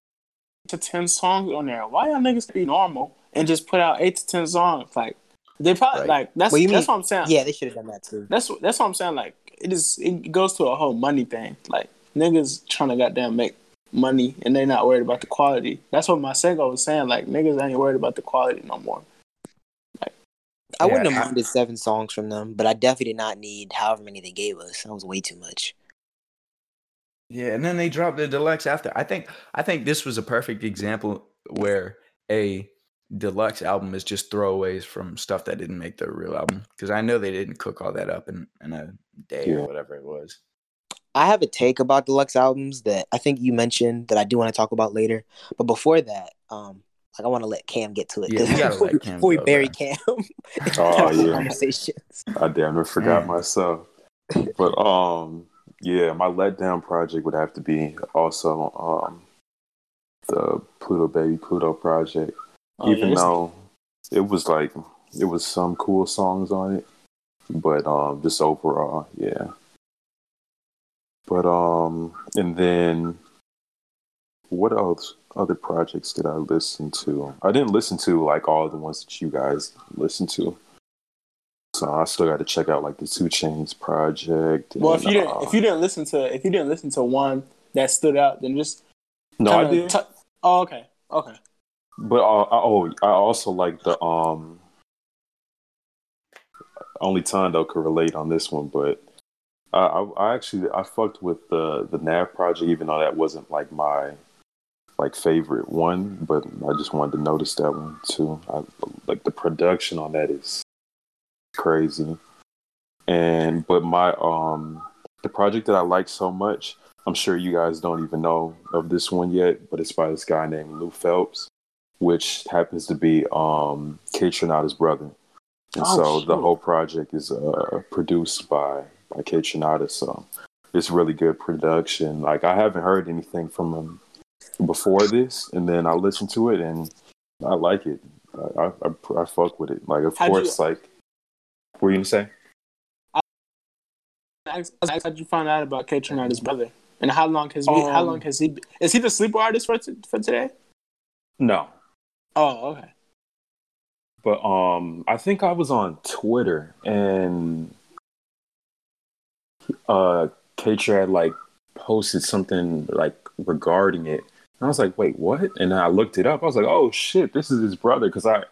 to ten songs on there. Why y'all niggas be normal and just put out eight to ten songs? Like they probably Right. like that's What you that's mean? what I'm saying. Yeah, they should have done that too. That's what that's what I'm saying. Like it is, it goes to a whole money thing. Like niggas trying to goddamn make money and they're not worried about the quality. That's what my single was saying. Like niggas ain't worried about the quality no more. I wouldn't have minded seven songs from them, but I definitely did not need however many they gave us. That was way too much. Yeah, and then they dropped the deluxe after. I think I think this was a perfect example where a deluxe album is just throwaways from stuff that didn't make the real album. Because I know they didn't cook all that up in, in a day Yeah. or whatever it was. I have a take about deluxe albums that I think you mentioned that I do want to talk about later. But before that, um, like I want to let Cam get to it. Yeah, 'cause you gotta before, let Cam before we bury bro. Cam. Oh, yeah. Conversations. I damn near forgot myself. But um, yeah, my letdown project would have to be also um the Pluto Baby Pluto project. Oh, Even yeah, though it was like it was some cool songs on it, but um, just overall, yeah. But um, and then what else? Other projects did I listen to? I didn't listen to like all the ones that you guys listened to. So I still got to check out like the 2 Chainz project. well, if you didn't uh, if you didn't listen to if you didn't listen to one that stood out, then just no, I did. t- oh, okay, okay. But uh, I, oh, I also like the um. Only Tondo could relate on this one, but I, I, I actually I fucked with the the Nav project, even though that wasn't like my like favorite one. But I just wanted to notice that one too. I, like the production on that is crazy, and but my um the project that I like so much. I'm sure you guys don't even know of this one yet, but it's by this guy named Lou Phelps which happens to be um Kaytranada's brother. And Oh, so the whole project is uh, produced by by Kaytranada. So it's really good production. Like I haven't heard anything from him before this, and then I listened to it and I like it. I I, I, I fuck with it. Like of How'd you- course, like what were you gonna say? I asked- I asked How'd you find out about Kaytranada's brother? And how long has he? how Um, long has he? Been, is he the sleeper artist for t- for today? No, Oh, okay. but um i think i was on twitter and uh Katra had like posted something like regarding it and i was like wait what and i looked it up i was like oh shit this is his brother because i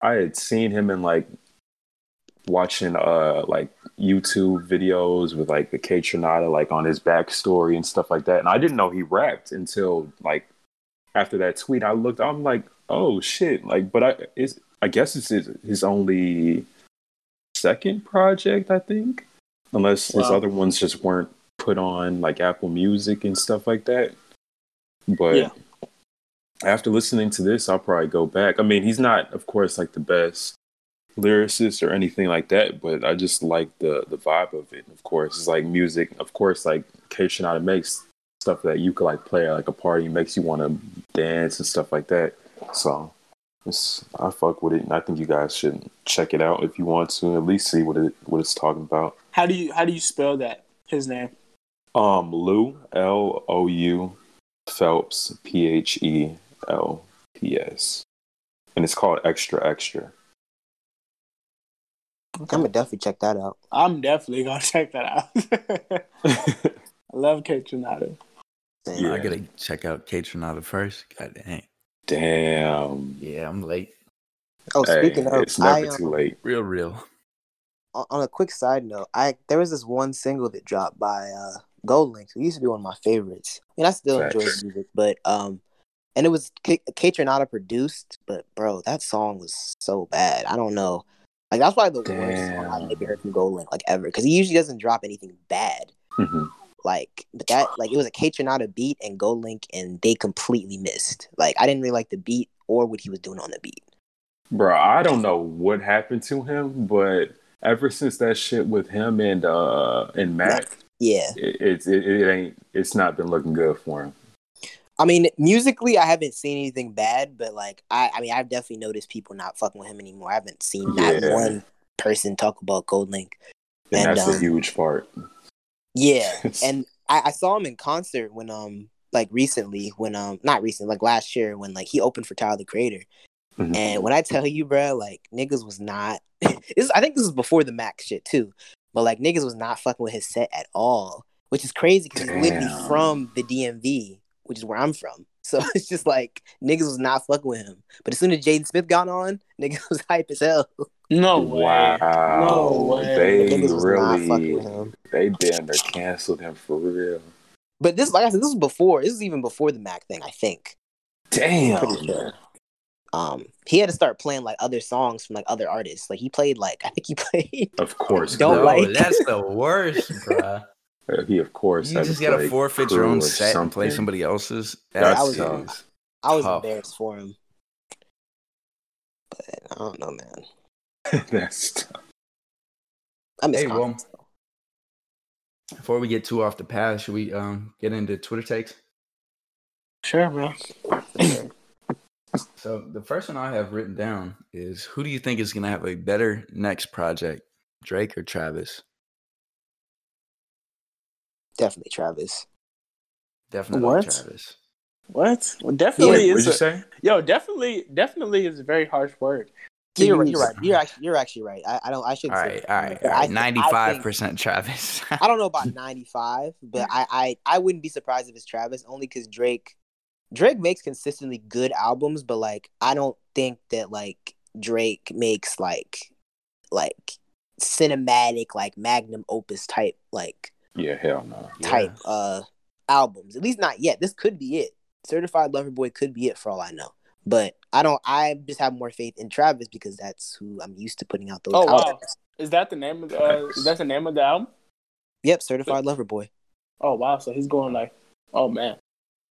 i had seen him in like watching uh like youtube videos with like the Kaytranada like on his backstory and stuff like that. And i didn't know he rapped until like after that tweet. I looked i'm like oh shit. Like but i it's i guess it's his, his only second project i think unless his other ones just weren't put on like apple music and stuff like that. But Yeah. after listening to this i'll probably go back. I mean he's not of course like the best lyricist or anything like that but i just like the the vibe of it of course it's like music of course like Kaytranada makes stuff that you could like play at like a party makes you want to dance and stuff like that so it's I fuck with it, and I think you guys should check it out if you want to at least see what it what it's talking about. How do you how do you spell that? His name. Um, Lou L O U Phelps P H E L P S, and it's called Extra Extra. I'm gonna definitely check that out. I'm definitely gonna check that out. I love Kaytranada. Yeah. I gotta check out Kaytranada first. God dang. Damn. Yeah, I'm late. Oh, Hey, speaking of, it's never I, um, too late. Real, real. on on a quick side note, I there was this one single that dropped by uh GoldLinks. It used to be one of my favorites. And I still enjoy Facts. his music, but um and it was K Kaytranada produced, but bro, that song was so bad. I don't know. Like that's probably the worst song I've Damn. maybe heard from GoldLink like ever because he usually doesn't drop anything bad. hmm Like, but that like it was a Kaytranada beat and GoldLink, and they completely missed. Like, I didn't really like the beat or what he was doing on the beat. Bro, I don't know what happened to him, but ever since that shit with him and uh and Mac, Yeah, it, it's it, it ain't it's not been looking good for him. I mean, musically, I haven't seen anything bad, but like, I, I mean, I've definitely noticed people not fucking with him anymore. I haven't seen not Yeah. one person talk about GoldLink. And, And, that's um, a huge part. Yeah, and I, I saw him in concert when um like recently when um not recent like last year when like he opened for Tyler the Creator. Mhm. And when I tell you, bro, like niggas was not. this I think this was before the Mac shit too, but like niggas was not fucking with his set at all, which is crazy because he's literally from the DMV, which is where I'm from. So it's just like niggas was not fucking with him. But as soon as Jaden Smith got on, niggas was hype as hell. No way. wow, No way. they Niggas not fucking really with him. they damn near canceled him for real. But this, like I said, this was before. This is even before the Mac thing, I think. Damn. Sure. um he had to start playing like other songs from like other artists. Like he played like I think he played Of course, Don't no, like- that's the worst, bruh. Uh, he of course You had just to gotta forfeit your own or set and play somebody else's. That's I was- tough. I was Tough. embarrassed for him. But I don't know, man. That's tough. I miss Hey, well, before we get too off the path, should we um get into Twitter takes? Sure, man. So the first one I have written down is who do you think is gonna have a better next project, Drake or Travis? Definitely Travis. Definitely What? Travis. What? Well, definitely Wait, what'd you say? yo. Definitely, definitely is a very harsh word. to You're right. You're right. You're actually you're actually right. I, I don't. I should. All right, all right, all right. Ninety-five percent Travis. I don't know about 95, but I, I I wouldn't be surprised if it's Travis only because Drake Drake makes consistently good albums, but like I don't think that like Drake makes like like cinematic like magnum opus type like Yeah, hell no. type uh albums. At least not yet. This could be it. Certified Lover Boy could be it for all I know. But I don't I just have more faith in Travis because that's who I'm used to putting out those Oh, wow. Is that the name of the? Uh, is that the name of the album? Yep, Certified Lover Boy. Oh wow! So he's going like, oh man.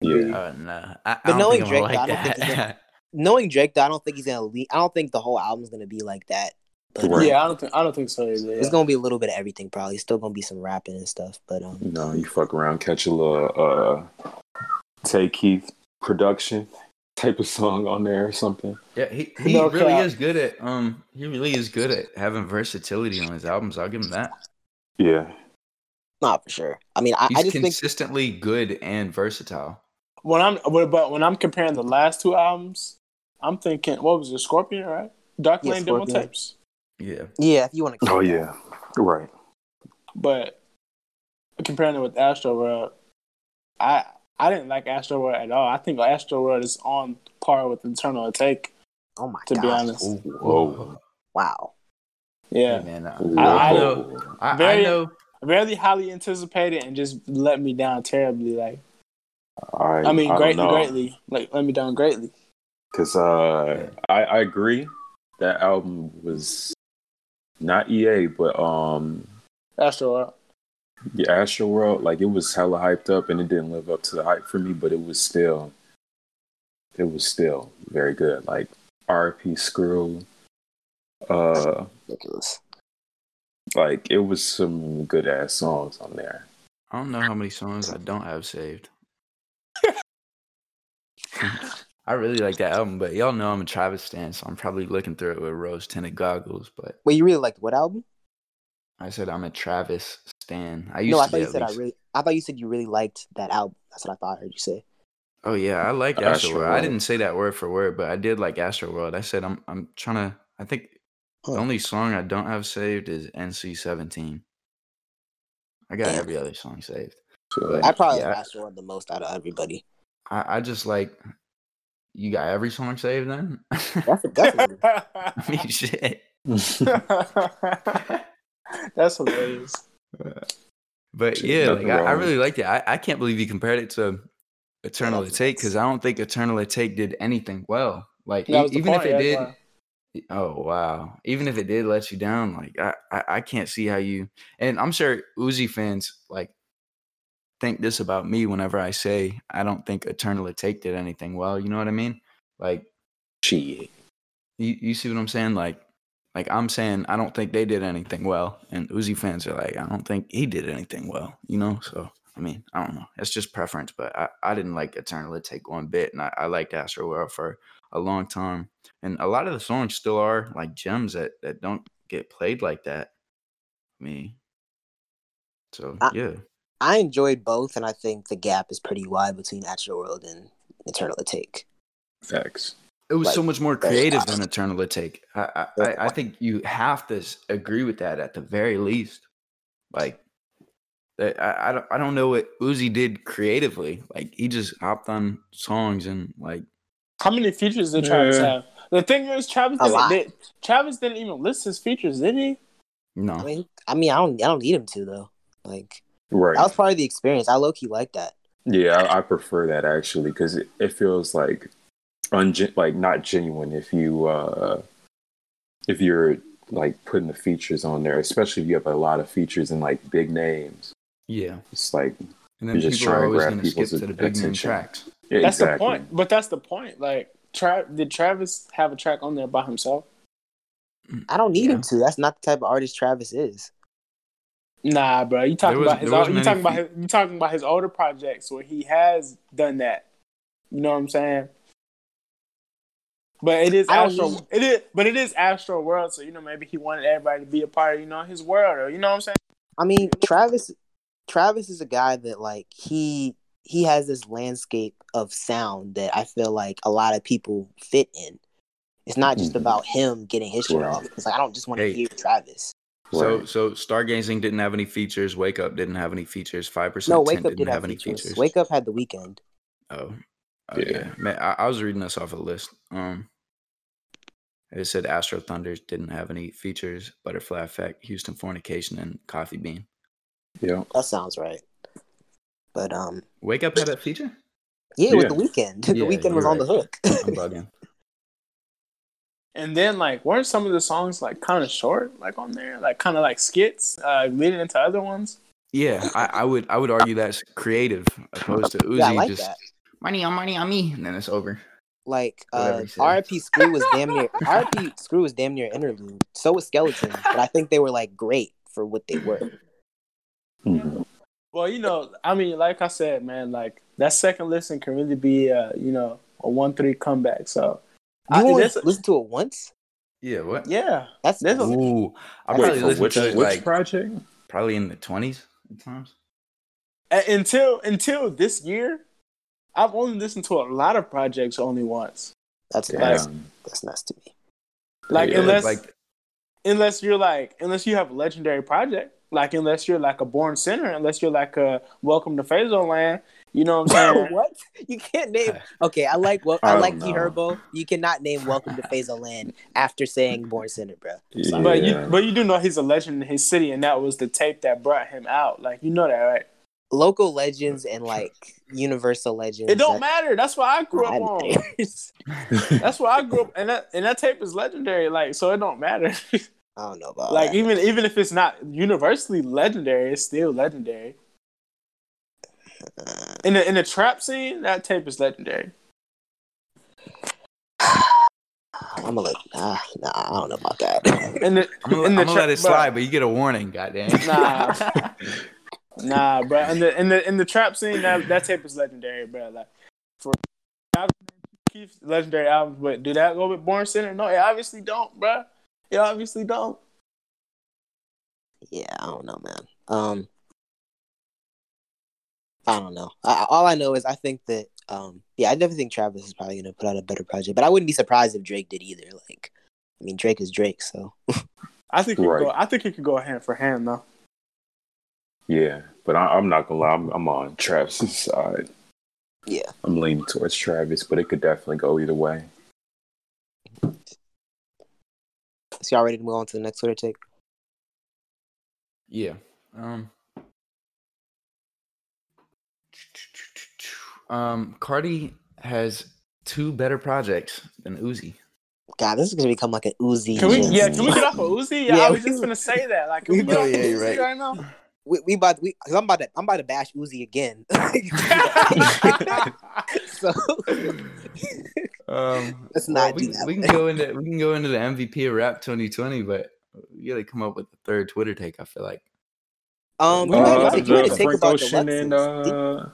Yeah. Uh, nah, I, I But don't knowing Drake, like I don't think he's gonna- knowing Drake, though, I don't think he's gonna lead. I don't think the whole album's gonna be like that. But Yeah, I don't think I don't think so either. it's yeah. gonna be a little bit of everything. Probably still gonna be some rapping and stuff. But um, You know, you fuck around, catch a little uh Tay Keith production type of song on there or something. Yeah, he, he No really cap. is good at um he really is good at having versatility on his albums. I'll give him that. Yeah. not for sure. I mean, I, He's I just think consistently good and versatile. When I'm but but when I'm comparing the last two albums, I'm thinking what was it, Scorpion, right? Dark Yeah, Lane demo tapes. Yeah. yeah, if you want to. Oh yeah. Right. But comparing it with Astro World, I I didn't like Astro World at all. I think Astro World is on par with Internal Take. Oh my To god! be honest, Whoa. Wow. yeah, Hey, man, I, I, I know. I, I Very- know. very highly anticipated and just let me down terribly. Like I, I mean, I greatly, greatly, like let me down greatly. Cause uh, I, I agree that album was not EA, but um, Astro World. the Astro World, like it was hella hyped up, and it didn't live up to the hype for me, but it was still, it was still very good. Like RIP Screw, uh, Ridiculous. like it was some good ass songs on there. I don't know how many songs I don't have saved. I really like that album, but y'all know I'm a Travis stan, so I'm probably looking through it with rose tinted goggles. But Wait, you really liked what album? I said I'm a Travis stan. I used No, I thought you at said I really. I thought you said you really liked that album. That's what I thought I heard you say. Oh yeah, I like Astro Astro World. I didn't say that word for word, but I did like Astro World. I said I'm I'm trying to. I think Huh. the only song I don't have saved is NC-17. I got Damn. every other song saved. But- I probably yeah. like Astro World the most out of everybody. I, I just like. You got every song saved then? That's definitely. I mean, shit. That's hilarious. But yeah, like, I, I really liked it. I, I can't believe you compared it to Eternal that's Take because I don't think Eternal Atake did anything well. Like e- even if it that's did, why. oh wow, even if it did let you down, like I, I I can't see how you. And I'm sure Uzi fans like think this about me whenever I say I don't think Eternal Atake did anything well. You know what I mean? Like, she. you, you see what I'm saying? Like, like I'm saying I don't think they did anything well, and Uzi fans are like, I don't think he did anything well. You know? So I mean, I don't know. It's just preference, but I, I didn't like Eternal Atake one bit, and I, I liked Astro World for a long time. And a lot of the songs still are like gems that that don't get played like that. I mean, so yeah. I enjoyed both, and I think the gap is pretty wide between Natural World and Eternal The Take. Facts. It was so much more creative than Eternal Atake. I, I, I, I think you have to agree with that at the very least. Like, I, I, don't, I don't know what Uzi did creatively. Like, he just hopped on songs and like, How many features did Travis Yeah. have? The thing is, Travis didn't, did, Travis didn't even list his features, did he? no. I mean, I mean, I don't, I don't need him to though. Like Right. that was part of the experience. I low key like that. Yeah, I, I prefer that actually because it, it feels like ungen- like not genuine if you uh if you're like putting the features on there, especially if you have a lot of features and like big names. Yeah. It's like And then You're just people are trying to always grab going to skip to the big name attention. tracks. yeah, That's exactly. the point. But that's the point. Like, Tra- did Travis have a track on there by himself? I don't need Yeah. him to. That's not the type of artist Travis is. Nah, bro. You talking was- about his? there o- wasn't You any talking about his, you talking about his older projects where he has done that. You know what I'm saying? But it is I Astro. need- It is, but it is Astro World. So you know, maybe he wanted everybody to be a part of you know his world, or you know what I'm saying? I mean, Travis Travis is a guy that like he he has this landscape of sound that I feel like a lot of people fit in. It's not just Mhm. about him getting his shit off. It's like I don't just want to Hey. hear Travis. So, Right. so Stargazing didn't have any features. Wake Up didn't have any features. Five percent No, Wake Tint Up didn't did have have any features. features. Wake Up had the Weeknd. Oh, oh Yeah. yeah. Man, I, I was reading this off a list. Um, it said Astro Thunders didn't have any features. Butterfly Effect, Houston Fornication, and Coffee Bean. Yeah. That sounds right. But um, Wake Up had a feature. yeah, with the Weeknd. the Yeah, Weeknd was you're on the hook. I'm bugging. And then like, weren't some of the songs like kind of short, like on there, like kind of like skits, uh, leading into other ones? Yeah, I, I would I would argue that's creative opposed to Uzi yeah, I like just that. money on money on me, and then it's over. Like uh, he. RIP Screw was damn near RIP Screw was damn near interlude. So was Skeleton, but I think they were like great for what they were. Well, you know, I mean, like I said, man, like that second listen can really be, uh, you know, a one-three comeback. So, You I- only listen to it once? Yeah, what? yeah, That's There's a- Ooh, I probably listened which, to it which like project? probably in the twenties at times. A- until until this year, I've only listened to a lot of projects only once. that's Damn. nuts. That's nice to me. Like Yeah, unless like unless you're like unless you have a legendary project, like unless you're like a born sinner, unless you're like a welcome to Phaso Land, you know what I'm saying? what? You can't name. Okay, I like well, I I, like know. Herbo. You cannot name Welcome to Fazoland after saying Born Sinner, bro. Yeah. But you but you do know he's a legend in his city, and that was the tape that brought him out. Like you know that, right? Local legends and like universal legends. It don't that- matter. That's what I grew up on. That's where I grew up, and that and that tape is legendary. Like so, it don't matter. I don't know about like that. even even if it's not universally legendary, it's still legendary. In the in the trap scene, that tape is legendary. I'm gonna let. Nah, nah, I don't know about that. In the I'm gonna, in the I'm gonna let it slide, but you get a warning, goddamn. Nah. Nah, bro. In the in the in the trap scene, that that tape is legendary, bro. Like for Keith's legendary albums, but do that go with Born Sinner? No, it obviously don't, bro. It obviously don't. yeah, I don't know, man. Um, I don't know. I, all I know is I think that, um, yeah, I definitely think Travis is probably gonna put out a better project, but I wouldn't be surprised if Drake did either. Like, I mean, Drake is Drake, so I think he Right. could go. I think he could go hand for hand though. Yeah, but I, I'm not gonna lie. I'm, I'm on Travis's side. yeah. I'm leaning towards Travis, but it could definitely go either way. So y'all ready to move on to the next Twitter take? Yeah. Um. Um. Cardi has two better projects than Uzi. God, this is gonna become like an Uzi. Can we? Jay-Z. Yeah, can we get off of Uzi? Yeah, Yeah, I was we- just gonna say that. Like, can we we- get Oh, off yeah, of you're Uzi right. right now? we, we about we cause I'm about to I'm about to bash Uzi again. so Um, Let's well, not we, do that we can go into we can go into the MVP of Rap 2020, but we gotta come up with the third Twitter take. I feel like um you Uh, had, the- to, you had to the think Frank about Ocean and deluxes.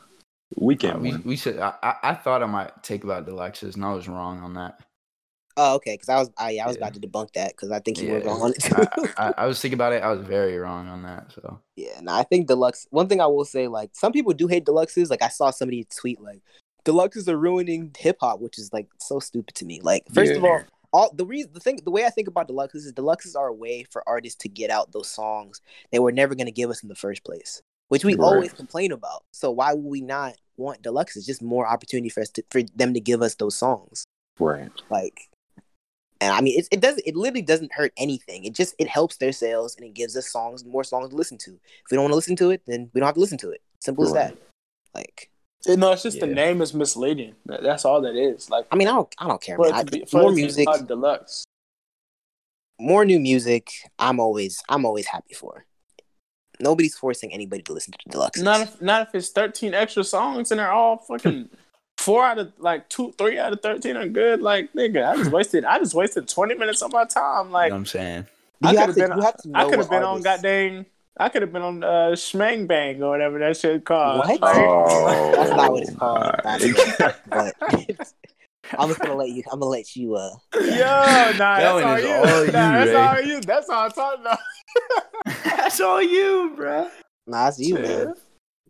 Did- uh, Uh, we we should. I, I I thought I might take about deluxes, and I was wrong on that. Oh, okay. Because I was, I, yeah, I was Yeah. about to debunk that because I think you Yeah, were wrong on it too. I, I, I was thinking about it. I was very wrong on that. So yeah, no, I think deluxe. One thing I will say, like, some people do hate deluxes. Like, I saw somebody tweet like, "Deluxes are ruining hip hop," which is like so stupid to me. Like, first of all, all the reason, the thing, the way I think about deluxes is deluxes are a way for artists to get out those songs they were never going to give us in the first place, which we Right. always complain about. So why would we not want deluxes? Just more opportunity for us to, for them to give us those songs. Right. like and i mean it, it doesn't it literally doesn't hurt anything it just it helps their sales and it gives us songs more songs to listen to if we don't want to listen to it then we don't have to listen to it simple as that like no, it's just the name is misleading. That's all that is. Like i mean i don't i don't care for man. it I, be, more it to be music deluxe. more new music i'm always i'm always happy for nobody's forcing anybody to listen to deluxe Not if not if it's thirteen extra songs and they're all fucking four out of like two, three out of thirteen are good. Like nigga, I just wasted I just wasted twenty minutes of my time. Like you Like know what I'm saying. I could have have been you have to know I could have what been on artists- goddamn I could have been on uh Schmang Bang or whatever that shit called. What? Like, Oh, that's not what it's called my- That's but i'm just gonna let you i'm gonna let you uh Yo, nah, that's all you. all you, nah, that's all you. That's all I'm talking about. That's all you, bro. nah it's you man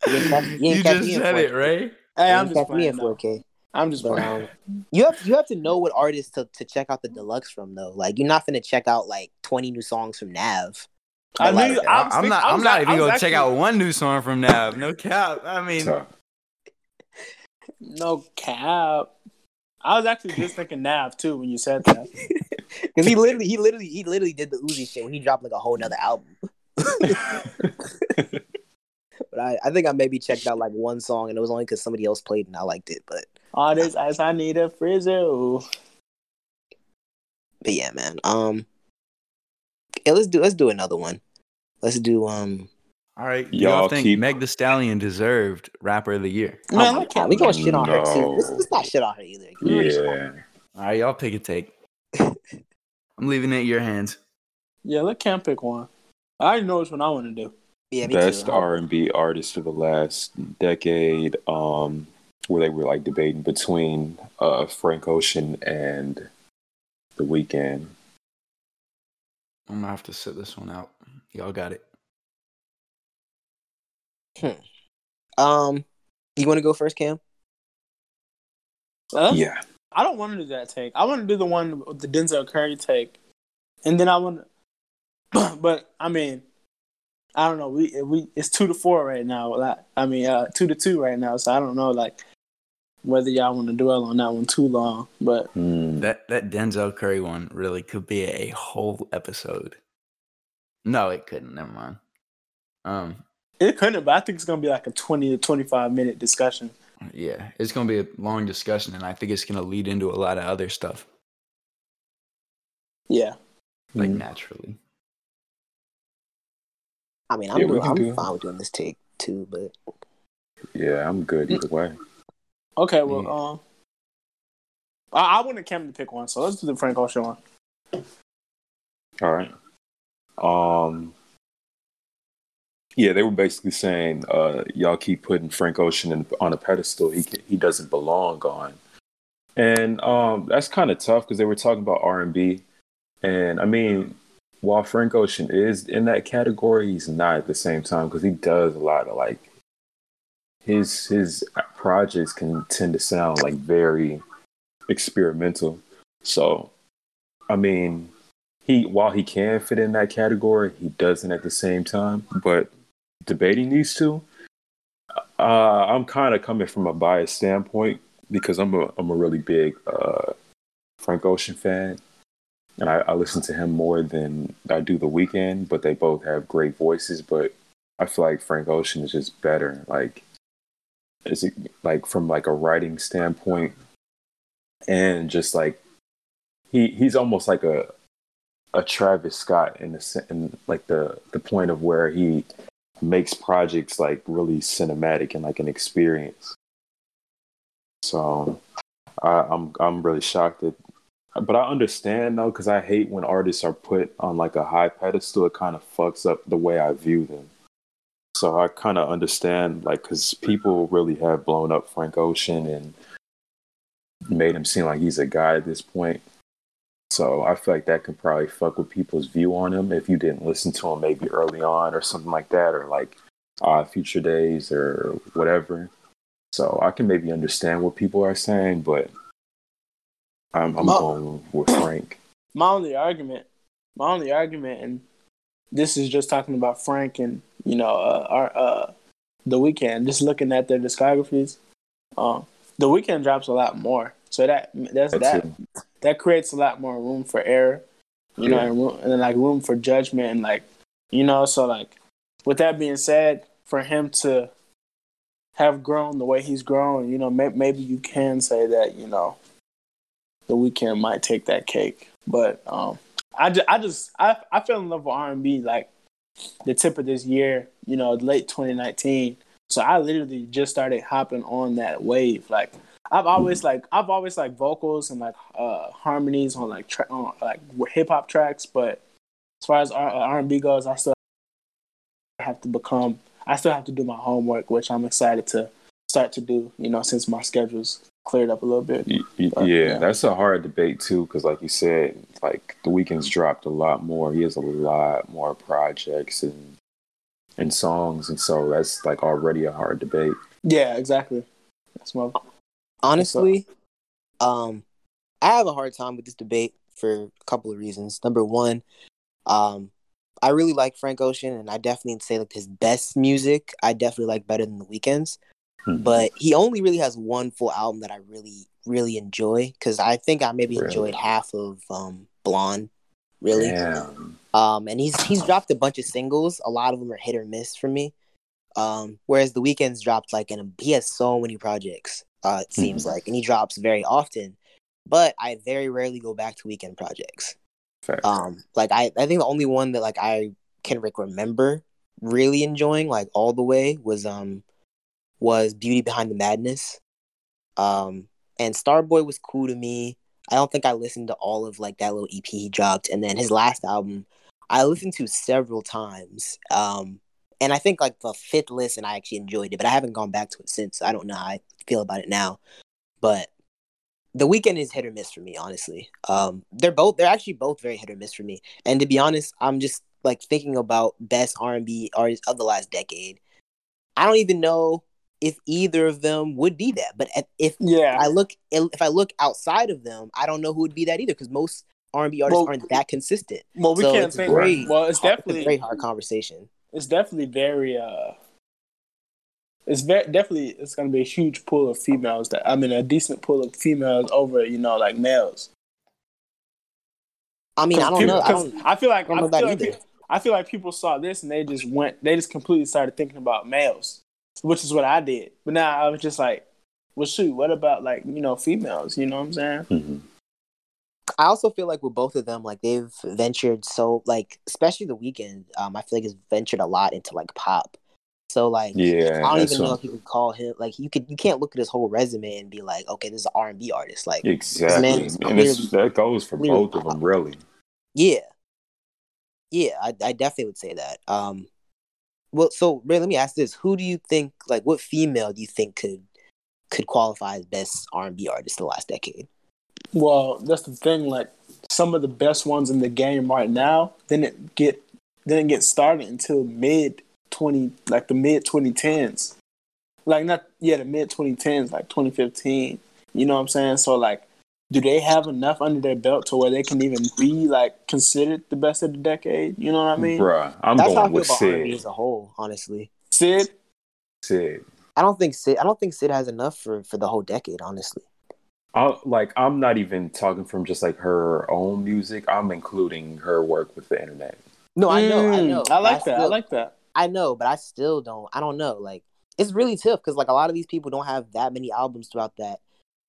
you ain't catch, you ain't You just said it, right? Hey, I'm ain't just catch me in playing. though. 4K. I'm just But playing. um, you have you have to know what artists to, to check out the deluxe from though. Like you're not gonna check out like 20 new songs from Nav. I But, like, knew. I was I'm not. I I'm not even gonna check out one new song from Nav. No cap. I mean, No cap. I was actually just thinking Nav too when you said that. Because he literally he literally he literally did the Uzi shit when he dropped like a whole nother album. But I, I think I maybe checked out like one song and it was only because somebody else played and I liked it. But All this ice, I need a frizzle. but yeah, man. Um, yeah, let's do let's do another one. Let's do um. all right. Y'all y'all think keep- Meg The Stallion deserved Rapper of the Year? Oh Man, my look God, at we gonna shit on her too. No. Let's, let's not shit on her either. We already shit on her. Yeah. All right, y'all pick a take. I'm leaving it in your hands. Yeah, let Cam pick one. I already know which one I want to do. Yeah, Best. R and B artist of the last decade, um, where they were like debating between uh Frank Ocean and The Weeknd. I'm gonna have to sit this one out. Y'all got it. Hmm. Um, you want to go first, Cam? Huh? Yeah. I don't want to do that take. I want to do the one with the Denzel Curry take, and then I want. to... but I mean, I don't know. We we it's two to four right now. Like, I mean, uh, two to two right now. So I don't know, like whether y'all want to dwell on that one too long. But Hmm. That that Denzel Curry one really could be a whole episode. No, it couldn't. Never mind. Um, it couldn't. But I think it's gonna be like a twenty to twenty five minute discussion. Yeah, it's gonna be a long discussion, and I think it's gonna lead into a lot of other stuff, Yeah. like Mm. naturally. I mean, I'm, Yeah, doing, can I'm do fine with doing this take too, but Yeah, I'm good either way. Okay. Well, Yeah. um, I, I wanted Cam to pick one, so let's do the Frank Ocean one. All right. Um. Yeah, they were basically saying, uh, y'all keep putting Frank Ocean in, on a pedestal. He he doesn't belong on, and um, that's kind of tough because they were talking about R and B, and I mean, while Frank Ocean is in that category, he's not at the same time because he does a lot of like his his projects can tend to sound like very experimental. So, I mean, he while he can fit in that category, he doesn't at the same time. But debating these two, uh, I'm kind of coming from a biased standpoint because I'm a I'm a really big uh, Frank Ocean fan, and I, I listen to him more than I do The Weeknd. But they both have great voices. But I feel like Frank Ocean is just better. Like, is it like from like a writing standpoint, and just like he he's almost like a a Travis Scott in the in like the the point of where he makes projects like really cinematic and like an experience. So I, I'm I'm really shocked that but I understand though, because I hate when artists are put on like a high pedestal. It kind of fucks up the way I view them. So I kind of understand, like, because people really have blown up Frank Ocean and made him seem like he's a guy at this point. So I feel like that can probably fuck with people's view on him if you didn't listen to him maybe early on or something like that, or like uh, Future Days or whatever. So I can maybe understand what people are saying, but I'm, I'm My- going with Frank. My only argument, my only argument, and this is just talking about Frank and you know uh, our uh, the Weeknd. Just looking at their discographies, um, the Weeknd drops a lot more. So that that's that it. That creates a lot more room for error, you know, and, room, and then like room for judgment and like you know. So like, with that being said, for him to have grown the way he's grown, you know, may, maybe you can say that you know the Weeknd might take that cake, but um, I just I just I I fell in love with R and B like the tip of this year, you know, late 2019. So I literally just started hopping on that wave. Like I've always like I've always like vocals and like uh harmonies on like tra- on like hip hop tracks, but as far as R and B goes, I still have to become. I still have to do my homework, which I'm excited to start to do. You know, since my schedule's cleared up a little bit. But, yeah, yeah. that's a hard debate too, because like you said, like the Weeknd's dropped a lot more. He has a lot more projects and and songs, and so that's like already a hard debate. Yeah, exactly. That's my honestly, um, I have a hard time with this debate for a couple of reasons. Number one, um, I really like Frank Ocean, and I definitely say like his best music. I definitely like better than the Weeknd's, Hmm. but he only really has one full album that I really, really enjoy. Because I think I maybe Really? enjoyed half of um Blonde. Really, Damn. um, and he's he's dropped a bunch of singles. A lot of them are hit or miss for me. Um, whereas the Weeknd's dropped like in a, he has so many projects. Uh, it seems Mhm. like, and he drops very often. But I very rarely go back to Weeknd projects. Fact. Um, like I, I think the only one that like I can like remember really enjoying like all the way was um was Beauty Behind the Madness. Um, and Starboy was cool to me. I don't think I listened to all of like that little EP he dropped, and then his last album I listened to several times. Um, and I think like the fifth listen I actually enjoyed it, but I haven't gone back to it since. I don't know how I feel about it now, but the Weeknd is hit or miss for me, honestly. Um, they're both they're actually both very hit or miss for me. And to be honest, I'm just like thinking about best R and B artists of the last decade. I don't even know if either of them would be that. But if yeah. I look if I look outside of them, I don't know who would be that either because most R and B artists Well- aren't that consistent. Well, we So can't it's think. very well, it's definitely a very hard conversation. It's definitely very uh it's very definitely it's gonna be a huge pool of females that I mean a decent pool of females over you know like males. I mean, I don't People- know. I 'cause don't. I feel like I don't know I feel like, either. pe- I feel like people saw this and they just went they just completely started thinking about males, which is what I did. But now I was just like, well, shoot, what about like you know females? You know what I'm saying? Mhm. I also feel like with both of them, like they've ventured so like especially the Weeknd. Um, I feel like has ventured a lot into like pop. So like, Yeah, I don't even know what- if you could call him like you could. You can't look at his whole resume and be like, okay, this is an R and B artist. Like, exactly, and that goes for both of them, really. yeah, yeah, I, I definitely would say that. Um, well, so Ray, let me ask this: Who do you think, like, what female do you think could could qualify as best R and B artist the last decade? Well, that's the thing. Like some of the best ones in the game right now didn't get didn't get started until mid twenty, like the mid twenty tens. Like not yeah, the mid twenty tens, like twenty fifteen. You know what I'm saying? So like, do they have enough under their belt to where they can even be like considered the best of the decade? You know what I mean? Bruh, I'm That's how I going feel with about R and B Syd. as a whole. Honestly, Syd, Syd. I don't think Syd. I don't think Syd has enough for for the whole decade. Honestly, I, like I'm not even talking from just like her own music. I'm including her work with the internet. no, I know, I Mm, know. I but like that. I like that. I know, but I still don't. I don't know. Like, it's really tough because like a lot of these people don't have that many albums throughout that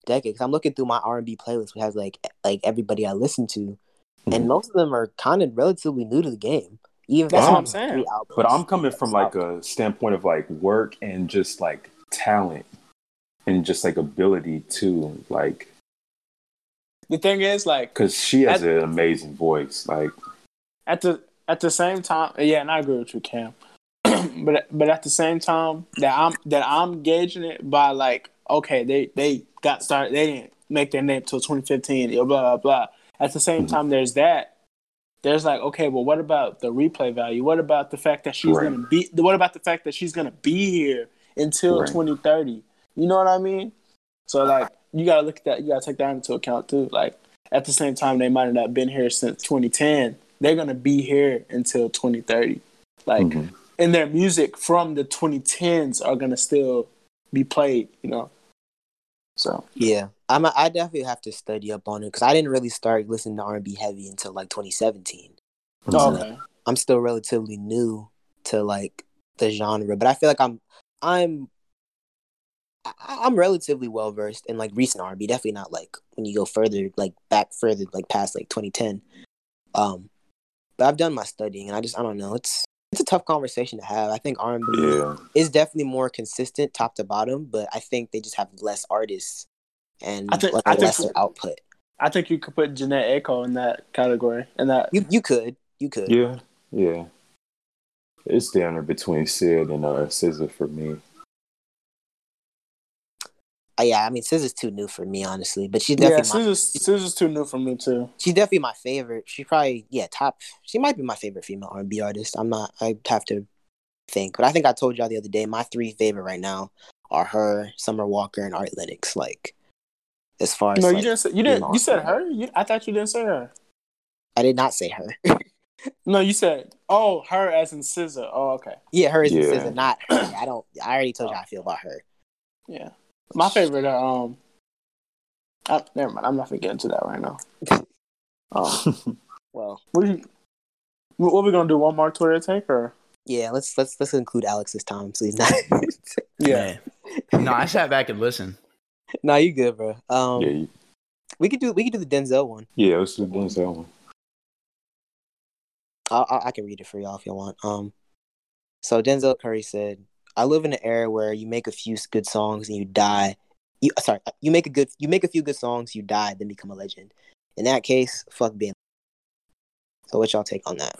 decade. Because I'm looking through my R and B playlist, which has like like everybody I listen to, and Mhm. most of them are kind of relatively new to the game. Even That's what I'm saying. But I'm coming from like a standpoint of like work and just like talent and just like ability too. Like, The thing is, like cause she has At- an amazing voice. Like, at the at the same time, yeah, and I agree with you, Cam. but but at the same time, that I'm that I'm gauging it by like, okay, they they got started, they didn't make their name till 2015, blah blah blah. At the same Mhm. time, there's that. There's like, okay, well, what about the replay value? What about the fact that she's Right. gonna be? What about the fact that she's gonna be here until Right. 2030? You know what I mean? So like, you gotta look at that. You gotta take that into account too. Like, at the same time, they might have not been here since 2010. They're gonna be here until 2030. Like, mhm. and their music from the 2010s are gonna still be played. You know. So Yeah, I'm. I definitely have to study up on it because I didn't really start listening to R&B heavy until like 2017. oh, Mhm. okay. I'm still relatively new to like the genre, but I feel like I'm I'm I- I'm relatively well versed in like recent R&B. Definitely not like when you go further, like back further, like past like 2010. Um, but I've done my studying, and I just I don't know. It's it's a tough conversation to have. I think R&B yeah, is definitely more consistent top to bottom, but I think they just have less artists and I think- like I a think- lesser output. I think you could put Jhené Aiko in that category. And that You you could you could. yeah, yeah. It's down there between Syd and uh, SZA for me. Uh, yeah, I mean, SZA's too new for me, honestly, but she's yeah, definitely my, SZA's SZA's too new for me too. she's definitely my favorite. She probably yeah top. She might be my favorite female R and B artist. I'm not. I have to think, but I think I told y'all the other day my three favorite right now are her, Summer Walker, and Ari Lennox. Like as far as No, you didn't. Say, you didn't. female You said her. You, I thought you didn't say her. I did not say her. No, you said oh her as in SZA. Oh, okay. yeah, her is Yeah. SZA, not her. I don't. I already told you how I feel about her. Yeah, my favorite. Are, um, I, never mind. I'm not gonna get into that right now. Um, Well, what, do you, what what we gonna do? One more Twitter take or? yeah. Let's let's let's include Alex this time, so he's not. Yeah. Man. No, I sat back and listened. no, you good, bro. Um, yeah, you- we could do we could do the Denzel one. yeah. Let's do Denzel one. I, I I can read it for y'all if you want. Um, so Denzel Curry said, "I live in an era where you make a few good songs and you die. You sorry, you make a good you make a few good songs, you die, then become a legend. In that case, fuck being." So what y'all take on that?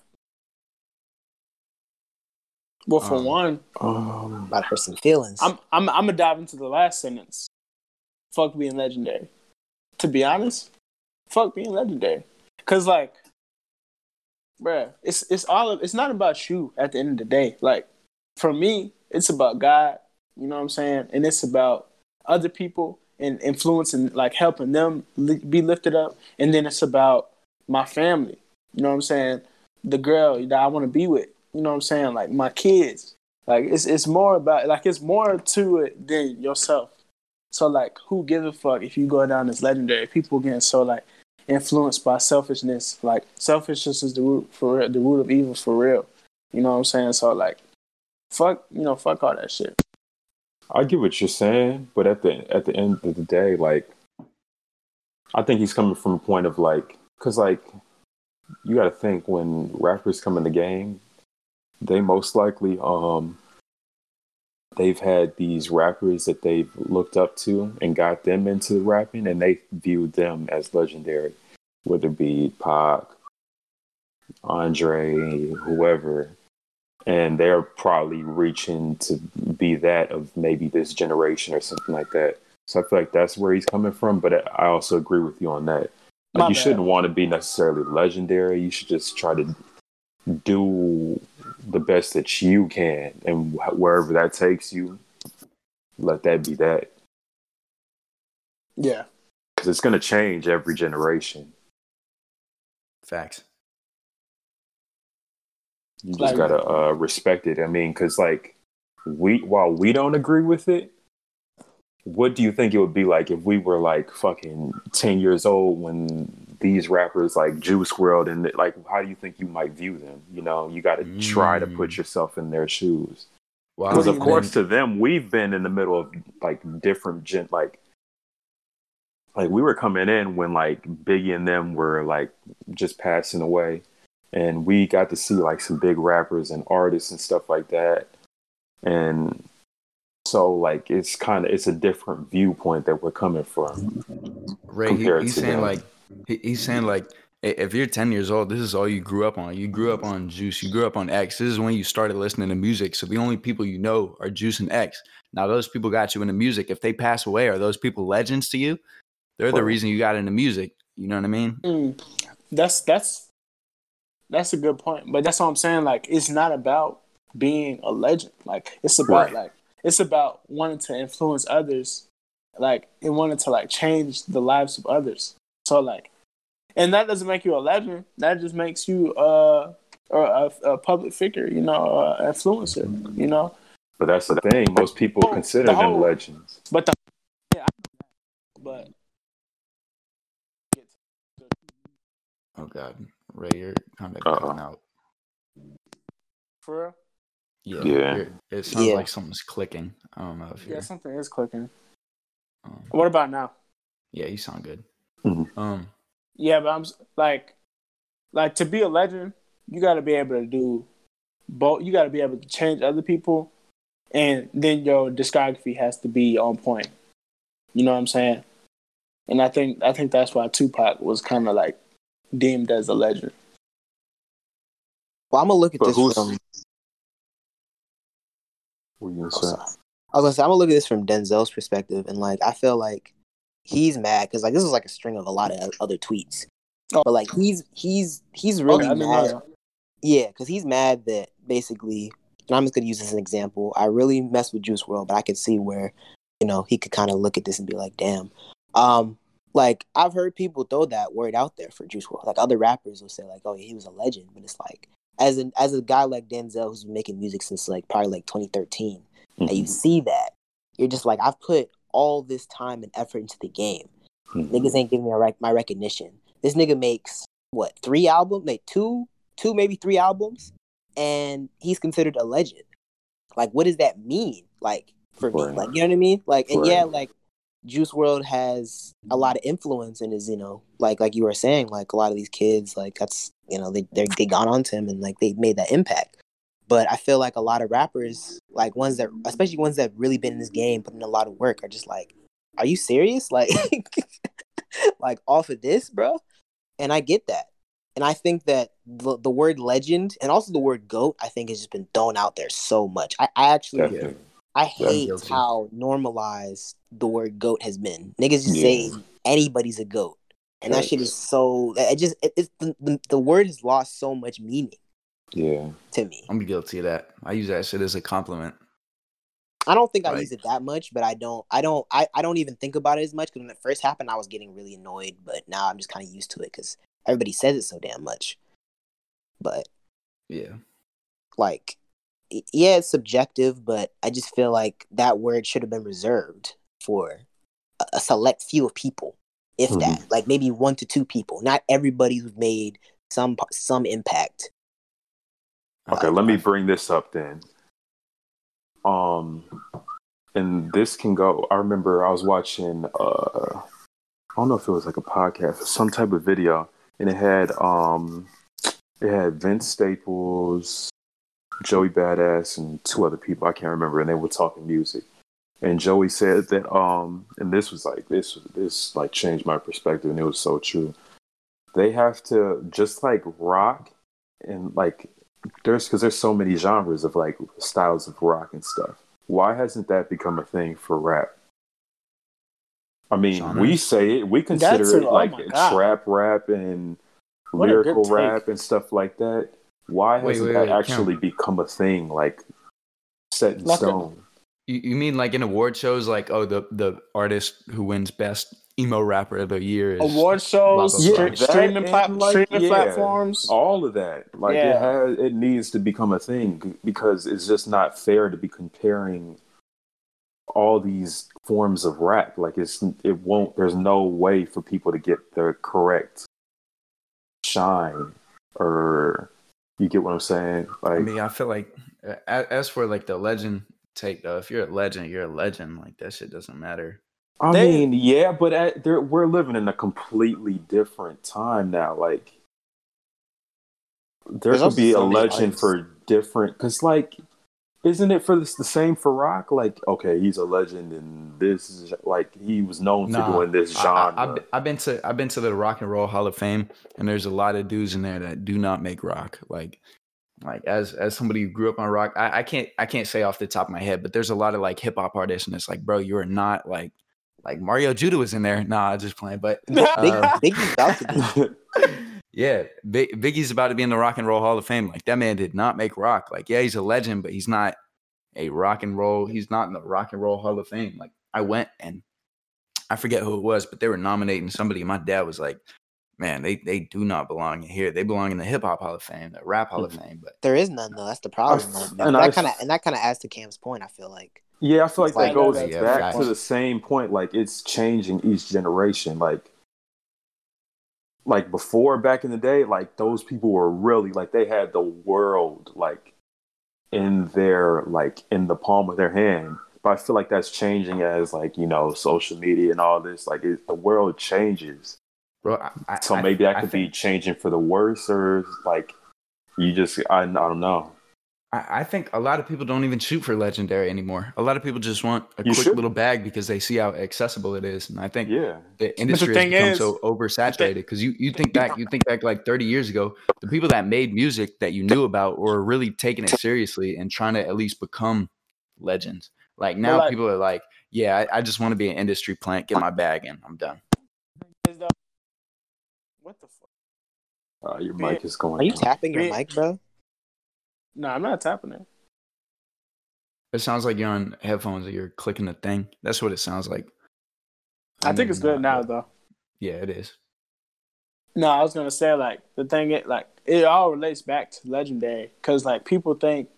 Well, for Um, one, Um, About her some feelings. I'm I'm I'm gonna dive into the last sentence. Fuck being legendary. To be honest, fuck being legendary. Cause like, bruh, it's it's all of, it's not about you at the end of the day. Like for me, it's about God. You know what I'm saying? And it's about other people and influencing, like helping them li- be lifted up. And then it's about my family. You know what I'm saying? The girl that I want to be with. You know what I'm saying? Like my kids. Like it's it's more about like it's more to it than yourself. So like who gives a fuck if you go down this legendary? People getting so like influenced by selfishness. Like selfishness is the root for real, the root of evil for real. You know what I'm saying? So like fuck you know, fuck all that shit. I get what you're saying, but at the at the end of the day, like, I think he's coming from a point of like, because like, you got to think when rappers come in the game, they most likely um they've had these rappers that they've looked up to and got them into rapping, and they viewed them as legendary, whether it be Pac, Andre, whoever and they're probably reaching to be that of maybe this generation or something like that. So I feel like that's where he's coming from. But I also agree with you on that. Like you bad. shouldn't want to be necessarily legendary. You should just try to do the best that you can, and wh- wherever that takes you, let that be that. Yeah. Because it's going to change every generation. Facts. You just Like- gotta uh, respect it. I mean, because like we, while we don't agree with it, what do you think it would be like if we were like fucking ten years old when these rappers like Juice WRLD and like how do you think you might view them? You know, you got to try to put Mm. yourself in their shoes. Because do of you course, to them, we've been in the middle of like different gen, like like we were coming in when like Biggie and them were like just passing away, and we got to see like some big rappers and artists and stuff like that. And so like it's kind of it's a different viewpoint that we're coming from. Ray, he, compared he's to saying them. like he, he's saying like if you're 10 years old, this is all you grew up on. You grew up on Juice. You grew up on X. This is when you started listening to music. So the only people you know are Juice and X. Now those people got you into music. If they pass away, are those people legends to you? They're the reason you got into music. You know what I mean? Mm, that's that's that's a good point. But that's what I'm saying. Like, it's not about being a legend. Like, it's about Right. like it's about wanting to influence others. Like, and wanting to like change the lives of others. So like, and that doesn't make you a legend. That just makes you uh or a, a public figure. You know, uh, influencer. You know. But that's the thing; most people Oh, consider the them legends. But the yeah, I know that. but Oh God, Ray, you're kind of Uh-oh. cutting out. for real, Yeah, Yeah. It sounds Yeah. like something's clicking. I don't know if you're. yeah, something is clicking. Um, What about now? yeah, you sound good. Mhm. Um, Yeah, but I'm like, like to be a legend, you got to be able to do both. You got to be able to change other people, and then your discography has to be on point. You know what I'm saying? And I think I think that's why Tupac was kind of like deemed as a legend. Well, I'm gonna look at But this who's- from. What you Oh, say? I was gonna say I'm gonna look at this from Denzel's perspective, and like I feel like he's mad because like this is like a string of a lot of other tweets, Oh. but like he's he's he's really Okay, I didn't mad. that. Yeah, because he's mad that basically, and I'm just gonna use this as an example. I really mess with Juice WRLD, but I could see where, you know, he could kind of look at this and be like, "Damn." Um, like I've heard people throw that word out there for Juice WRLD. Like other rappers will say, like, "Oh, yeah, he was a legend," but it's like, as an as a guy like Denzel who's been making music since like probably like 2013, and you Mhm. see that, you're just like, I've put all this time and effort into the game. Mhm. Niggas ain't giving me a rec- my recognition. This nigga makes what three albums? Like two, two maybe three albums, and he's considered a legend. Like, what does that mean? Like for me, like you know what I mean? Like, and yeah, like Juice WRLD has a lot of influence and is you know like like you were saying, like a lot of these kids, like that's you know they they they gone on to him and like they made that impact. But I feel like a lot of rappers, like ones that, especially ones that really been in this game, put in a lot of work, are just like, "Are you serious? Like, like off of this, bro?" And I get that, and I think that the, the word legend and also the word goat, I think, has just been thrown out there so much. I, I actually, Definitely. I hate how normalized the word goat has been. Niggas just Yeah. say anybody's a goat, and that shit is so. It just, it, it's the, the the word has lost so much meaning Yeah. to me. I'm guilty of that. I use that shit as a compliment. I don't think I Like- use it that much, but I don't. I don't. I, I don't even think about it as much because when it first happened, I was getting really annoyed. But now I'm just kind of used to it because everybody says it so damn much. But Yeah. like, y- yeah, it's subjective, but I just feel like that word should have been reserved for a, a select few of people, if that. Like maybe one to two people. Not everybody who's made some some impact. Okay, I- let me bring this up then. Um, and this can go. I remember I was watching. Uh, I don't know if it was like a podcast, or some type of video, and it had um, it had Vince Staples, Joey Badass, and two other people. I can't remember, and they were talking music. And Joey said that um, and this was like this this like changed my perspective, and it was so true. They have to just like rock and like there's because there's so many genres of like styles of rock and stuff. Why hasn't that become a thing for rap? I mean, Genres? we say it, we consider That's it a- oh like trap rap and What lyrical rap and stuff like that. Why Wait, hasn't wait, that wait, actually become a thing, like set in Like stone? You, you mean like in award shows, like oh the the artist who wins best emo rapper of the year is Award shows, blah, blah, blah. that streaming, plat- like, streaming yeah. platforms. all of that like it Yeah. has it needs to become a thing because it's just not fair to be comparing all these forms of rap like it's it won't there's no way for people to get the correct shine or you get what i'm saying like I mean, I feel like uh, as for like the legend take though, if you're a legend, you're a legend. Like that shit doesn't matter. I They- mean, yeah, but at, we're living in a completely different time now. Like, there There's could be a legend artists. for different because like isn't it for this the same for rock like okay he's a legend and this is like he was known Nah, for doing this I- genre I, have I've been to I've been to the Rock and Roll Hall of Fame, and there's a lot of dudes in there that do not make rock. Like, like as as somebody who grew up on rock, I, I can't I can't say off the top of my head, but there's a lot of like hip hop artists, and it's like, bro, you are not like like Mario Judah was in there. Nah, I'm just playing, but Big, Uh, Biggie's about to be. Yeah, Big, Biggie's about to be in the Rock and Roll Hall of Fame. Like that man did not make rock. Like yeah, he's a legend, but he's not a rock and roll. He's not in the Rock and Roll Hall of Fame. Like I went and I forget who it was, but they were nominating somebody. My dad was like, "Man, they they do not belong here. They belong in the Hip Hop Hall of Fame, the Rap Hall of mm-hmm. Fame." But There is none though. That's the problem. I- Like, and that kind of and that kind of adds to Cam's point. I feel like yeah i feel like that goes yeah, back facts. to the same point like it's changing each generation like like before back in the day like those people were really like they had the world like in their like in the palm of their hand. But i feel like that's changing as like you know social media and all this like it, the world changes. Bro, I, so I- maybe that I could think- be changing for the worse or like you just I, I don't know I, I think a lot of people don't even shoot for legendary anymore. A lot of people just want a You quick should. little bag because they see how accessible it is, and I think yeah the industry has thing become is- so oversaturated because you, you think back you think back like 30 years ago the people that made music that you knew about were really taking it seriously and trying to at least become legends like now like- people are like yeah I, I just want to be an industry plant get my bag in i'm done What the fuck? uh, your mic is going are you out. tapping your mic, bro? No, I'm not tapping it. it sounds like you're on headphones or you're clicking the thing that's what it sounds like I think it's good now though. yeah it is No, I was gonna say like the thing it like it all relates back to legendary because like people think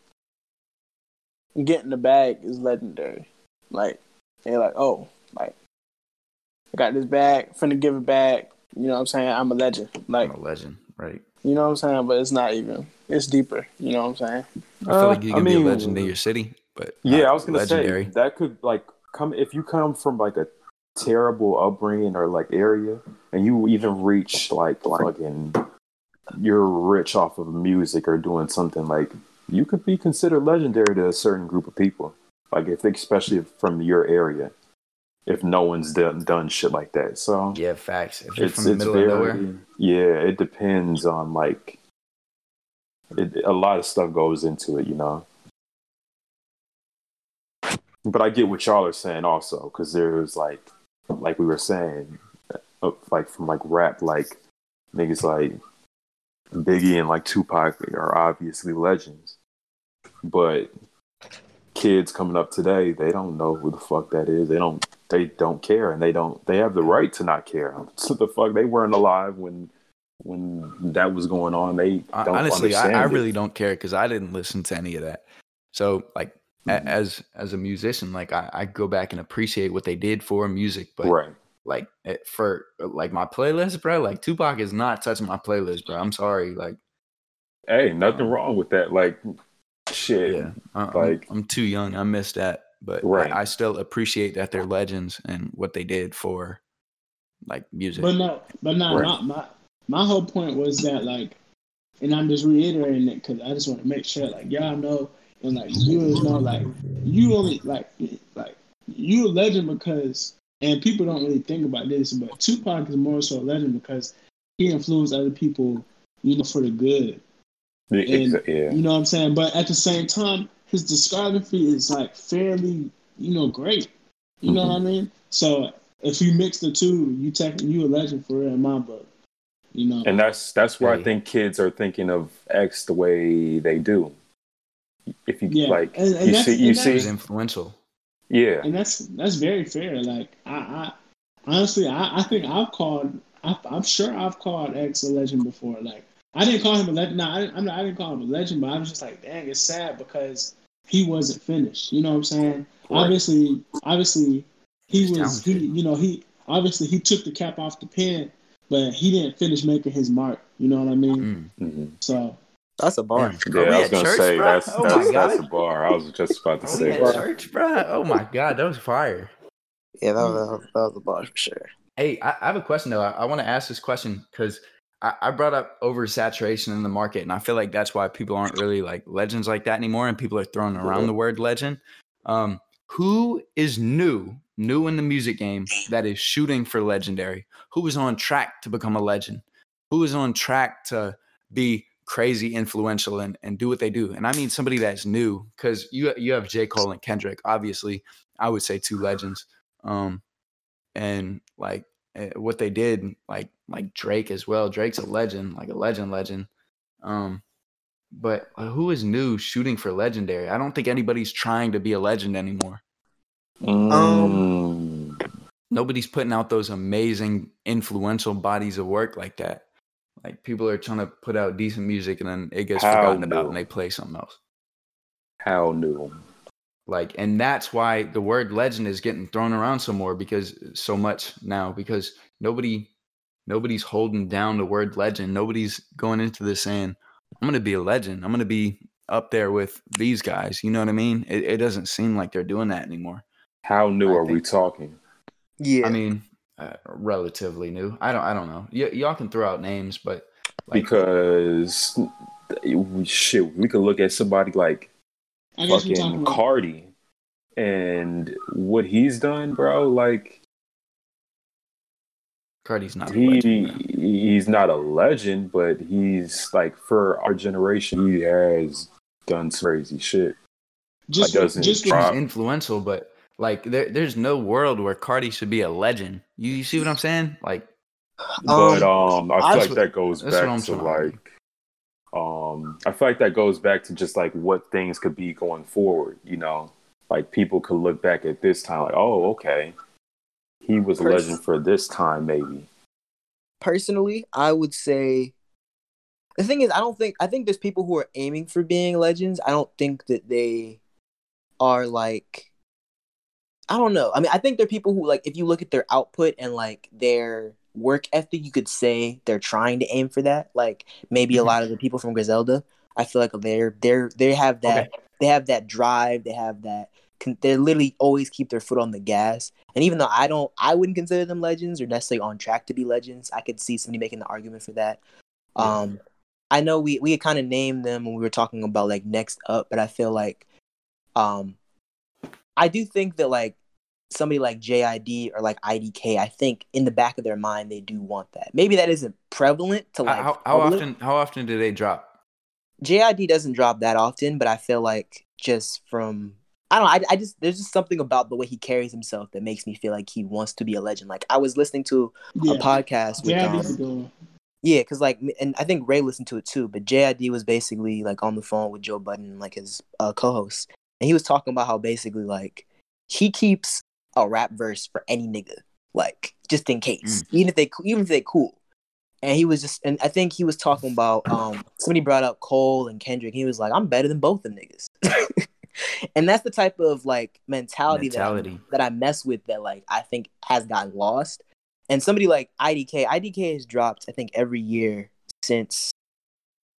getting the bag is legendary. Like they're like, oh, like I got this bag, finna give it back. You know what I'm saying? I'm a legend. Like i'm a legend right you know what I'm saying? But it's not even. It's deeper. You know what I'm saying? i feel like you Uh, I can be a mean, legend in your city but Yeah, I was gonna legendary. say that could like come if you come from like a terrible upbringing or like area, and you even reach like fucking you're rich off of music or doing something like you could be considered legendary to a certain group of people. Like if especially from your area, if no one's done done shit like that. So yeah facts if it's from the it's middle very of nowhere yeah. It depends on like it, a lot of stuff goes into it, you know. But I get what y'all are saying also, because there's like, like we were saying, uh, like from like rap, like niggas like Biggie and like Tupac are obviously legends, but kids coming up today, they don't know who the fuck that is. They don't, they don't care, and they don't, they have the right to not care. So the fuck, they weren't alive when when that was going on. They don't honestly I, I really don't care because i didn't listen to any of that so like Mhm. as as a musician like I, I go back and appreciate what they did for music but right. like for like my playlist bro like tupac is not touching my playlist bro i'm sorry like Hey, nothing Um, wrong with that. Like, shit. yeah I, I'm- like- I'm, too young i missed that but Right. I, I still appreciate that they're legends and what they did for like music But no, but no, Right. my, my my whole point was that like, and I'm just reiterating it because I just want to make sure like y'all know and like viewers know like you only like like you a legend because and people don't really think about this, but Tupac is more so a legend because he influenced other people, you know, for the good. And- yeah. You know what I'm saying? But at the same time, his discography is like fairly, you know, great. You know what I mm-hmm. mean? So if you mix the two, you take you a legend for real in my book. You know. And that's that's where I think kids are thinking of X the way they do. If you Yeah, like, and- and you see, you see, was influential yeah, and that's that's very fair. Like I, I honestly, I, I think I've called. I, I'm sure I've called X a legend before. Like I didn't call him a legend. No, I didn't, I'm not, I didn't call him a legend, but I was just like, dang, it's sad because he wasn't finished. You know what I'm saying? Right. Obviously, obviously, he He's was. He, you know, he obviously he took the cap off the pen, but he didn't finish making his mark. You know what I mean? Mm. Mhm. So That's a bar. Damn. yeah. I was gonna church, say bro? that's Oh that's that's a bar. I was just about to say. that. church bro oh my god that was fire Yeah, that was, that was a bar for sure. Hey, I, I have a question though. I, I want to ask this question because I, I brought up oversaturation in the market, and I feel like that's why people aren't really like legends like that anymore, and people are throwing around the word legend. Um, who is new, new in the music game that is shooting for legendary? Who is on track to become a legend? Who is on track to be crazy influential and, and do what they do? And I mean somebody that's new because you you have J. Cole and Kendrick, obviously. I would say two legends. Um, and like what they did, like like Drake as well. Drake's a legend, like a legend, legend. Um, but who is new shooting for legendary? I don't think anybody's trying to be a legend anymore. Um, Nobody's putting out those amazing, influential bodies of work like that. Like people are trying to put out decent music and then it gets forgotten about and they play something else. how new? Like, and that's why the word legend is getting thrown around some more because so much now because nobody, nobody's holding down the word legend. Nobody's going into this saying, "I'm going to be a legend. I'm going to be up there with these guys." You know what I mean? It, it doesn't seem like they're doing that anymore. How new I are we talking? Yeah. I mean, uh, relatively new. I don't. I don't know. Y- y'all can throw out names, but like, because shit, we could look at somebody like I guess we're fucking Carti and what he's done, bro. Like Carti's not. a he legend, man. he's not a legend, but he's like for our generation, he has done some crazy shit. just Like, doesn't just He's drop. influential, but like there, there's no world where Carti should be a legend. You, you see what I'm saying? Like but um, I feel that's like what- that goes back to trying to argue. like um, I feel like that goes back to just like what things could be going forward. You know, like people could look back at this time like, oh, okay, he was a legend for this time, maybe. personally, I would say the thing is, I don't think I think there's people who are aiming for being legends. I don't think that they are like I don't know. I mean, I think there are people who like if you look at their output and like their work ethic, you could say they're trying to aim for that. Like maybe a Mhm. lot of the people from Griselda, I feel like they're they're they have that they have that drive, they have that they literally always keep their foot on the gas. And even though I don't, I wouldn't consider them legends or necessarily on track to be legends. I could see somebody making the argument for that. Um, I know we we kind of named them when we were talking about like next up, but I feel like, um, I do think that like somebody like JID or like IDK, I think in the back of their mind they do want that. Maybe that isn't prevalent to like how, how often? How often do they drop? JID doesn't drop that often, but I feel like just from I don't know, I, I just there's just something about the way he carries himself that makes me feel like he wants to be a legend. Like I was listening to yeah. a podcast with Yeah, these um, yeah, because like and I think Ray listened to it too, but JID was basically like on the phone with Joe Budden, like his uh, co-host, and he was talking about how basically like he keeps a rap verse for any nigga, like just in case, even if they even if they cool. And he was just, and I think he was talking about um somebody brought up Cole and Kendrick. He was like, I'm better than both them niggas. and that's the type of like mentality, Mentality. That, I, that I mess with that like I think has gotten lost. And somebody like IDK, IDK has dropped I think every year since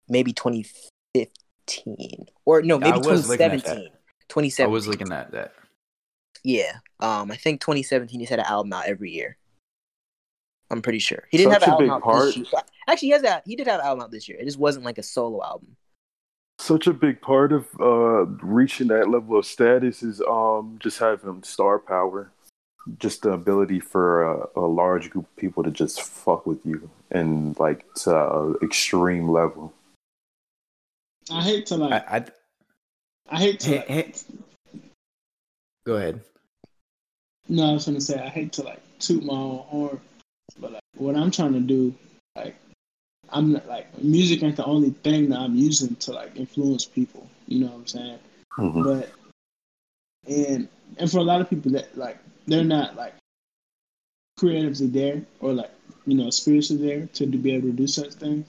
maybe 2015 or no maybe was looking at that. 2017. I 2017. was looking at that. Yeah. Um, I think 2017 he's had an album out every year. I'm pretty sure he didn't Such have a an album big out part. this year. Actually, he has that. He did have an album out this year. It just wasn't like a solo album. Such a big part of uh, reaching that level of status is um, just having star power, just the ability for a, a large group of people to just fuck with you and like to an extreme level. I hate to like. I, I I hate to. hey, Like, hey, go ahead. No, I was gonna say I hate to like toot my own horn, but like what I'm trying to do, like I'm not, like music ain't the only thing that I'm using to like influence people. You know what I'm saying? Mhm. But and and for a lot of people that like they're not like creatively there or like you know spiritually there to be able to do such things.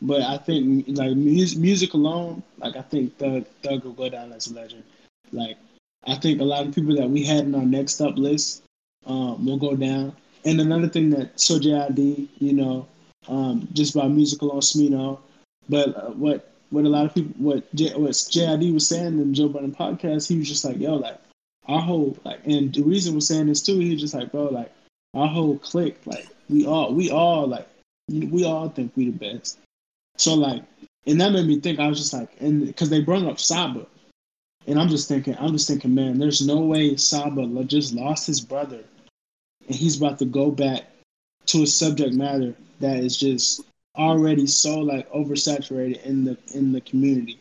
But I think like music, music alone, like I think Thug Thug will go down as a legend. Like I think a lot of people that we had in our next up list um, will go down. And another thing that so JID, you know, um, just by music alone, Smino. But uh, what what a lot of people what J, what JID was saying in Joe Budden podcast, he was just like, yo, like our whole like, and the reason we're saying this too, he was just like, bro, like our whole clique, like we all we all like we all think we the best. So like, and that made me think. I was just like, and because they brought up Saba, and I'm just thinking, I'm just thinking, man, there's no way Saba just lost his brother, and he's about to go back to a subject matter that is just already so like oversaturated in the in the community.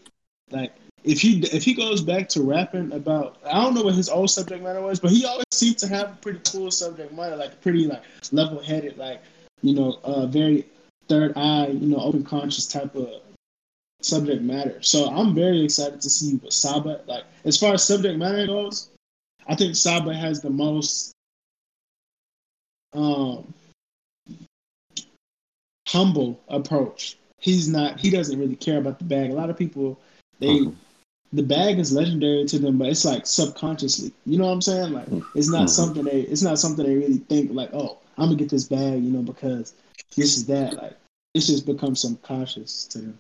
Like if he if he goes back to rapping about I don't know what his old subject matter was, but he always seemed to have a pretty cool subject matter, like pretty like level headed, like you know, uh, very third eye, you know, open conscious type of subject matter. So I'm very excited to see what Saba like as far as subject matter goes. I think Saba has the most um humble approach. He's not. He doesn't really care about the bag. A lot of people, they, mm-hmm. the bag is legendary to them, but it's like subconsciously. You know what I'm saying? Like it's not mm-hmm. something they. It's not something they really think like, oh, I'm gonna get this bag, you know, because this is that. Like it's just become subconscious to them.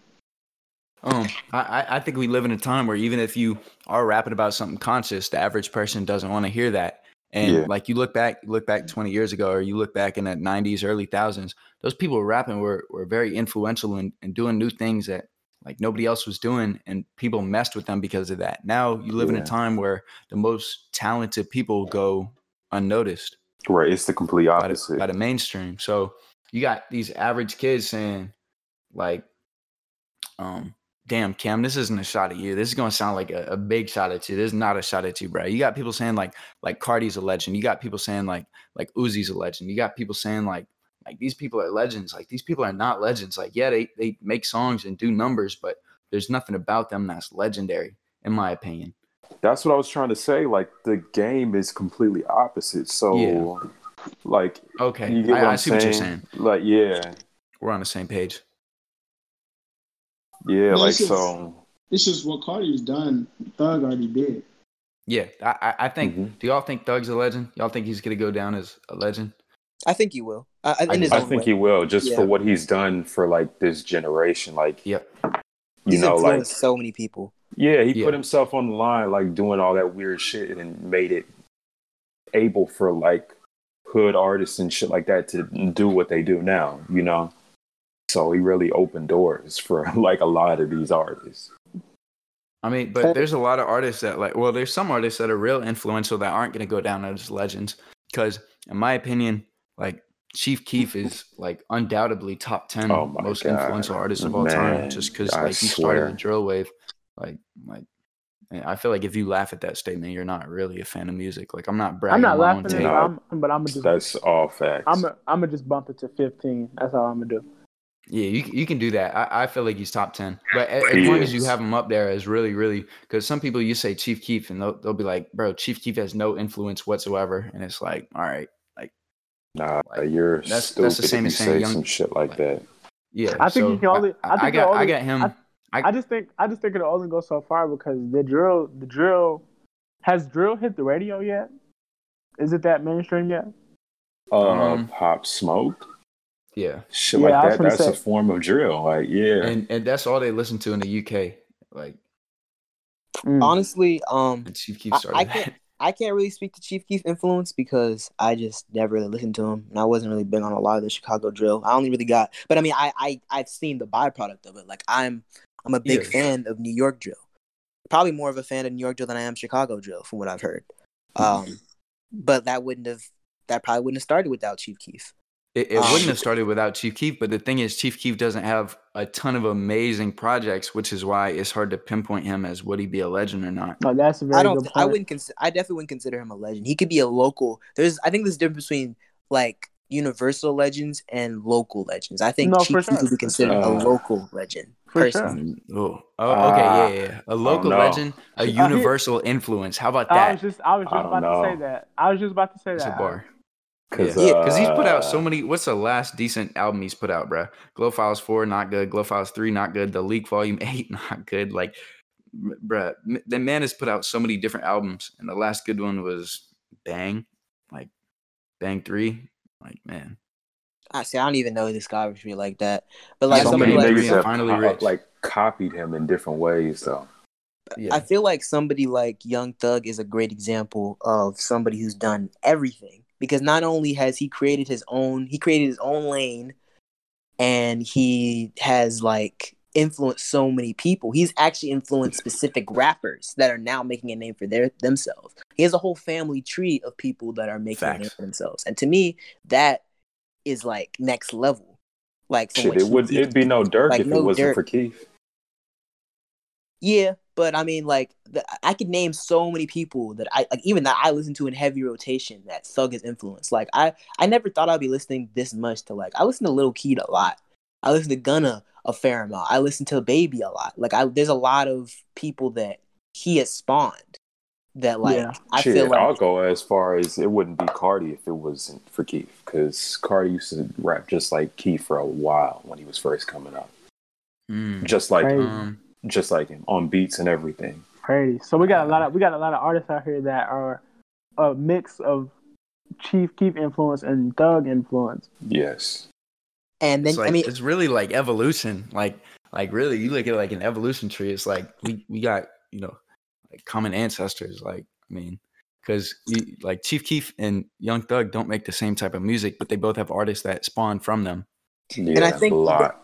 Um, I, I think we live in a time where even if you are rapping about something conscious, the average person doesn't want to hear that. And yeah. like you look back, look back 20 years ago, or you look back in the 90s, early thousands, those people rapping were, were very influential and in, in doing new things that like nobody else was doing and people messed with them because of that. Now you live yeah. in a time where the most talented people go unnoticed. Right. It's the complete opposite. By the, by the mainstream. So you got these average kids saying like, um, damn, Cam, this isn't a shot at you. This is gonna sound like a, a, big shot at you. This is not a shot at you, bro. You got people saying like like Carti's a legend. You got people saying like like Uzi's a legend. You got people saying like like these people are legends. Like these people are not legends. Like yeah, they they make songs and do numbers, but there's nothing about them that's legendary, in my opinion. That's what I was trying to say. Like the game is completely opposite. So yeah. like okay, you get what I, I see saying? what you're saying. Like yeah, we're on the same page. Yeah, no, like it's so. It's just what Carti's done. Thug already did. Yeah, I, I think. Mm-hmm. Do y'all think Thug's a legend? Y'all think he's gonna go down as a legend? I think he will. Uh, I, I think way. he will, just yeah. for what he's done for like this generation. Like, yep. You he's know, like so many people. Yeah, he yeah. put himself on the line, like doing all that weird shit, and made it able for like hood artists and shit like that to do what they do now. You know. So he really opened doors for like a lot of these artists. I mean, but there's a lot of artists that like, well, there's some artists that are real influential that aren't going to go down as legends. Because, in my opinion, like Chief Keef is like undoubtedly top ten oh most God. influential artists of all Man, time, just because like he started the drill wave. Like, like I feel like if you laugh at that statement, you're not really a fan of music. Like I'm not bragging. I'm not laughing, at it, I'm, but I'm gonna just. That's all facts. I'm. A, I'm gonna just bump it to 15. That's all I'm gonna do. Yeah, you you can do that. I, I feel like he's top ten, but as, as long as you have him up there, is really, really, because some people you say Chief Keef and they'll they'll be like, bro, Chief Keef has no influence whatsoever, and it's like, all right, like, nah, like, you're that's that's the same as saying young, some shit like, like, that. Yeah, I think so you can only. I, I, I got only, I got him. I, I, just think I just think it'll only go so far because the drill the drill has drill hit the radio yet? Is it that mainstream yet? Uh, um, Pop Smoke. Yeah. Shit yeah, like that. That's say. a form of drill. Like, yeah. And and that's all they listen to in the UK. Like mm. honestly, um Chief Keef started I, I can't I can't really speak to Chief Keef influence because I just never really listened to him and I wasn't really big on a lot of the Chicago drill. I only really got but I mean I, I I've seen the byproduct of it. Like I'm I'm a big fan of New York drill. Probably more of a fan of New York drill than I am Chicago drill, from what I've heard. Um, but that wouldn't have that probably wouldn't have started without Chief Keef. It, it um, wouldn't have started without Chief Keef, but the thing is, Chief Keef doesn't have a ton of amazing projects, which is why it's hard to pinpoint him as would he be a legend or not. No, that's a very I don't. Good point. I wouldn't consider. I definitely wouldn't consider him a legend. He could be a local. There's. I think there's a difference between like universal legends and local legends. I think no, Chief Keef would be considered uh, a local legend. Personally. Sure. Oh, oh, okay, yeah, yeah. A local legend, a universal influence. How about that? I was just, I was just about know. to say that. I was just about to say it's that. a bar. Cause, yeah, because uh, he's put out so uh, many. What's the last decent album he's put out, bro? GloFiles Four, not good. GloFiles Three, not good. The Leek Volume Eight, not good. Like, bro, the man has put out so many different albums, and the last good one was Bang, like Bang Three. Like, man, I see. I don't even know this guy was really like that, but like so many like, have finally rich. like copied him in different ways, though. Yeah. I feel like somebody like Young Thug is a great example of somebody who's done everything because not only has he created his own he created his own lane and he has like influenced so many people. He's actually influenced specific rappers that are now making a name for their themselves. He has a whole family tree of people that are making a name for themselves. And to me, that is like next level. Like Shit, it would it'd be no Durk Like, if no it wasn't Durk. for Keef. Yeah, but I mean, like, the, I could name so many people that I like, even that I listen to in heavy rotation that Thug has influenced. Like, I I never thought I'd be listening this much to like. I listen to Lil Keed a lot. I listen to Gunna a fair amount. I listen to Baby a lot. Like, I there's a lot of people that he has spawned that like Yeah. I Shit, feel like I'll go as far as it wouldn't be Carti if it wasn't for Keef, because Carti used to rap just like Keef for a while when he was first coming up, Mm. just like Crazy. Um, just like him on beats and everything. Crazy. So we got a lot of we got a lot of artists out here that are a mix of Chief Keef influence and Thug influence. Yes, and then it's like, I mean it's really like evolution. Like, like really, you look at it like an evolution tree. It's like we we got you know like common ancestors. Like, I mean, because like Chief Keef and Young Thug don't make the same type of music, but they both have artists that spawn from them. yeah, I think a lot.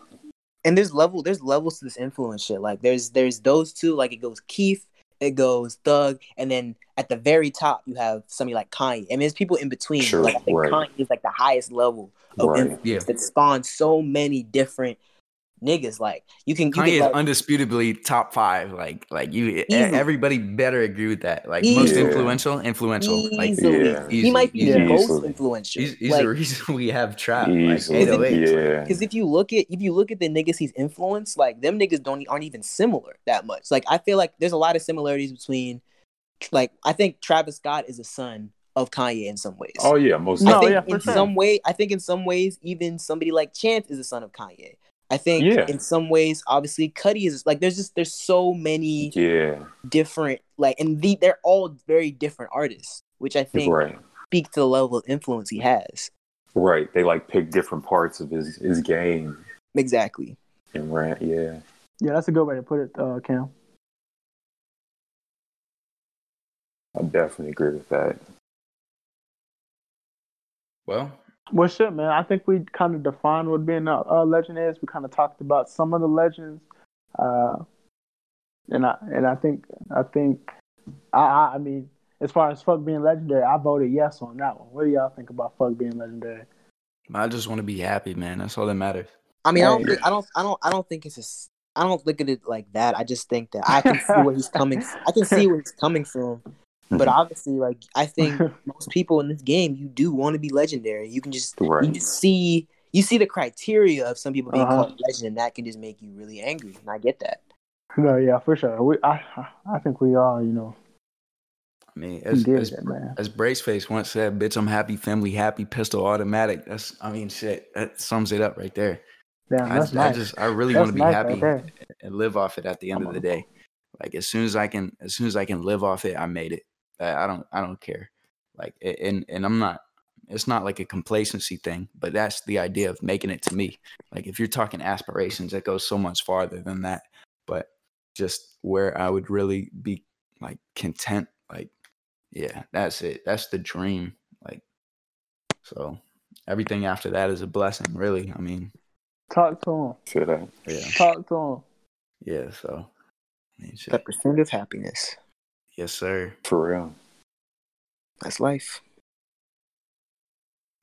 And there's level there's levels to this influence shit. Like there's there's those two, like it goes Keef, it goes Thug, and then at the very top you have somebody like Kanye. I mean there's people in between. Sure, like I think right. Kanye is like the highest level of Right. influence Yeah. that spawns so many different niggas. Like you can you Kanye can is like, undisputably top five. Like, like you, e- Easily. everybody better agree with that. Like most Easily. influential, influential. Like easily. Yeah. he might be easily, the most Easily. influential. He's, he's like, the reason we have trap. Easily, Like, yeah. Because if you look at if you look at the niggas he's influenced, like them niggas don't aren't even similar that much. Like I feel like there's a lot of similarities between, like I think Travis Scott is a son of Kanye in some ways. Oh yeah, most No, I think oh, yeah, in sure. some way, I think in some ways, even somebody like Chance is a son of Kanye. I think Yeah. in some ways, obviously, Cudi is like there's just there's so many yeah, different like, and the, they're all very different artists, which I think right, speak to the level of influence he has. right. They like pick different parts of his his game Exactly. and rant. Yeah, Yeah, that's a good way to put it, uh, Cam. I definitely agree with that. Well, Well, shit, man. I think we kind of defined what being a, a legend is. We kind of talked about some of the legends, uh, and I and I think I think I, I I mean, as far as fuck being legendary, I voted yes on that one. What do y'all think about fuck being legendary? I just want to be happy, man. That's all that matters. I mean, I don't think I don't I don't I don't think it's a, I don't look at it like that. I just think that I can see where he's coming. I can see where he's coming from. But Mhm. obviously, like I think most people in this game, you do want to be legendary. You can just you just see you see the criteria of some people being Uh-huh. called legend, and that can just make you really angry. And I get that. no, yeah, for sure. We I I think we all you know I mean, as as, it, man. as Braceface once said, "Bitch, I'm happy, family happy, pistol automatic." That's, I mean, shit. That sums it up right there. Damn, I, that's I nice. just, I really want to be nice happy right and live off it at the end of the day. Like as soon as I can, as soon as I can live off it, I made it. I, I don't, I don't care. Like, and and I'm not. It's not like a complacency thing, but that's the idea of making it to me. Like if you're talking aspirations, it goes so much farther than that. But just where I would really be like content, like yeah, that's it. That's the dream. Like so, everything after that is a blessing. Really, I mean, Talk to him. Feel that. yeah, Talk to him. yeah. So, I mean, shit. That percent of happiness. Yes, sir. For real. That's life.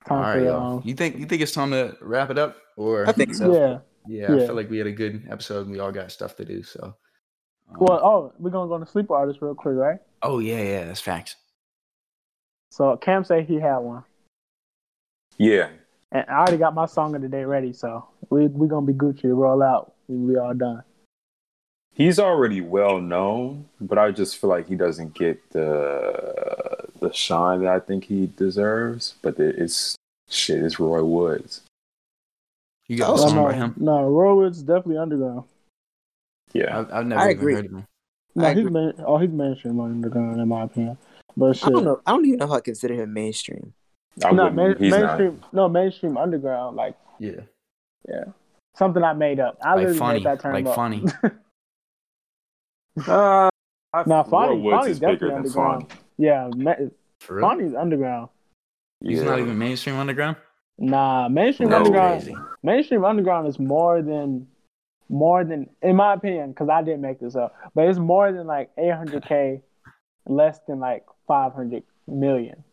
Time All right, for, y'all. You think you think it's time to wrap it up, or I think so. yeah. yeah, I feel like we had a good episode. and We all got stuff to do. So, um, Well, oh, we're gonna go to sleeper artist real quick, right? oh yeah, yeah, that's facts. So Cam said he had one, Yeah. and I already got my song of the day ready. So we we gonna be Gucci to roll out. We, we all done. He's already well known, but I just feel like he doesn't get the the shine that I think he deserves. But it's shit. It's Roy Woods. You got Oh, a Oh, song no, by him? no, Roy Woods definitely underground. Yeah, I've, I've never I even agree. heard of him. No, I he's agree. main, oh he's mainstream underground in my opinion. But I shit, don't know. I don't even know how I consider him mainstream. I no wouldn't- main, he's mainstream, no mainstream underground, like Yeah, something I made up. I Like literally funny, made that term like up. funny. not. Uh, I- Nah, Fonny- Fonny's is bigger definitely than underground. Fonny. yeah, ma- for. Fonny's underground. He's Yeah. not even mainstream underground. Nah, mainstream No. underground. Crazy. Mainstream underground is more than, more than, in my opinion, because I didn't make this up, but it's more than like 800k, less than like 500 million.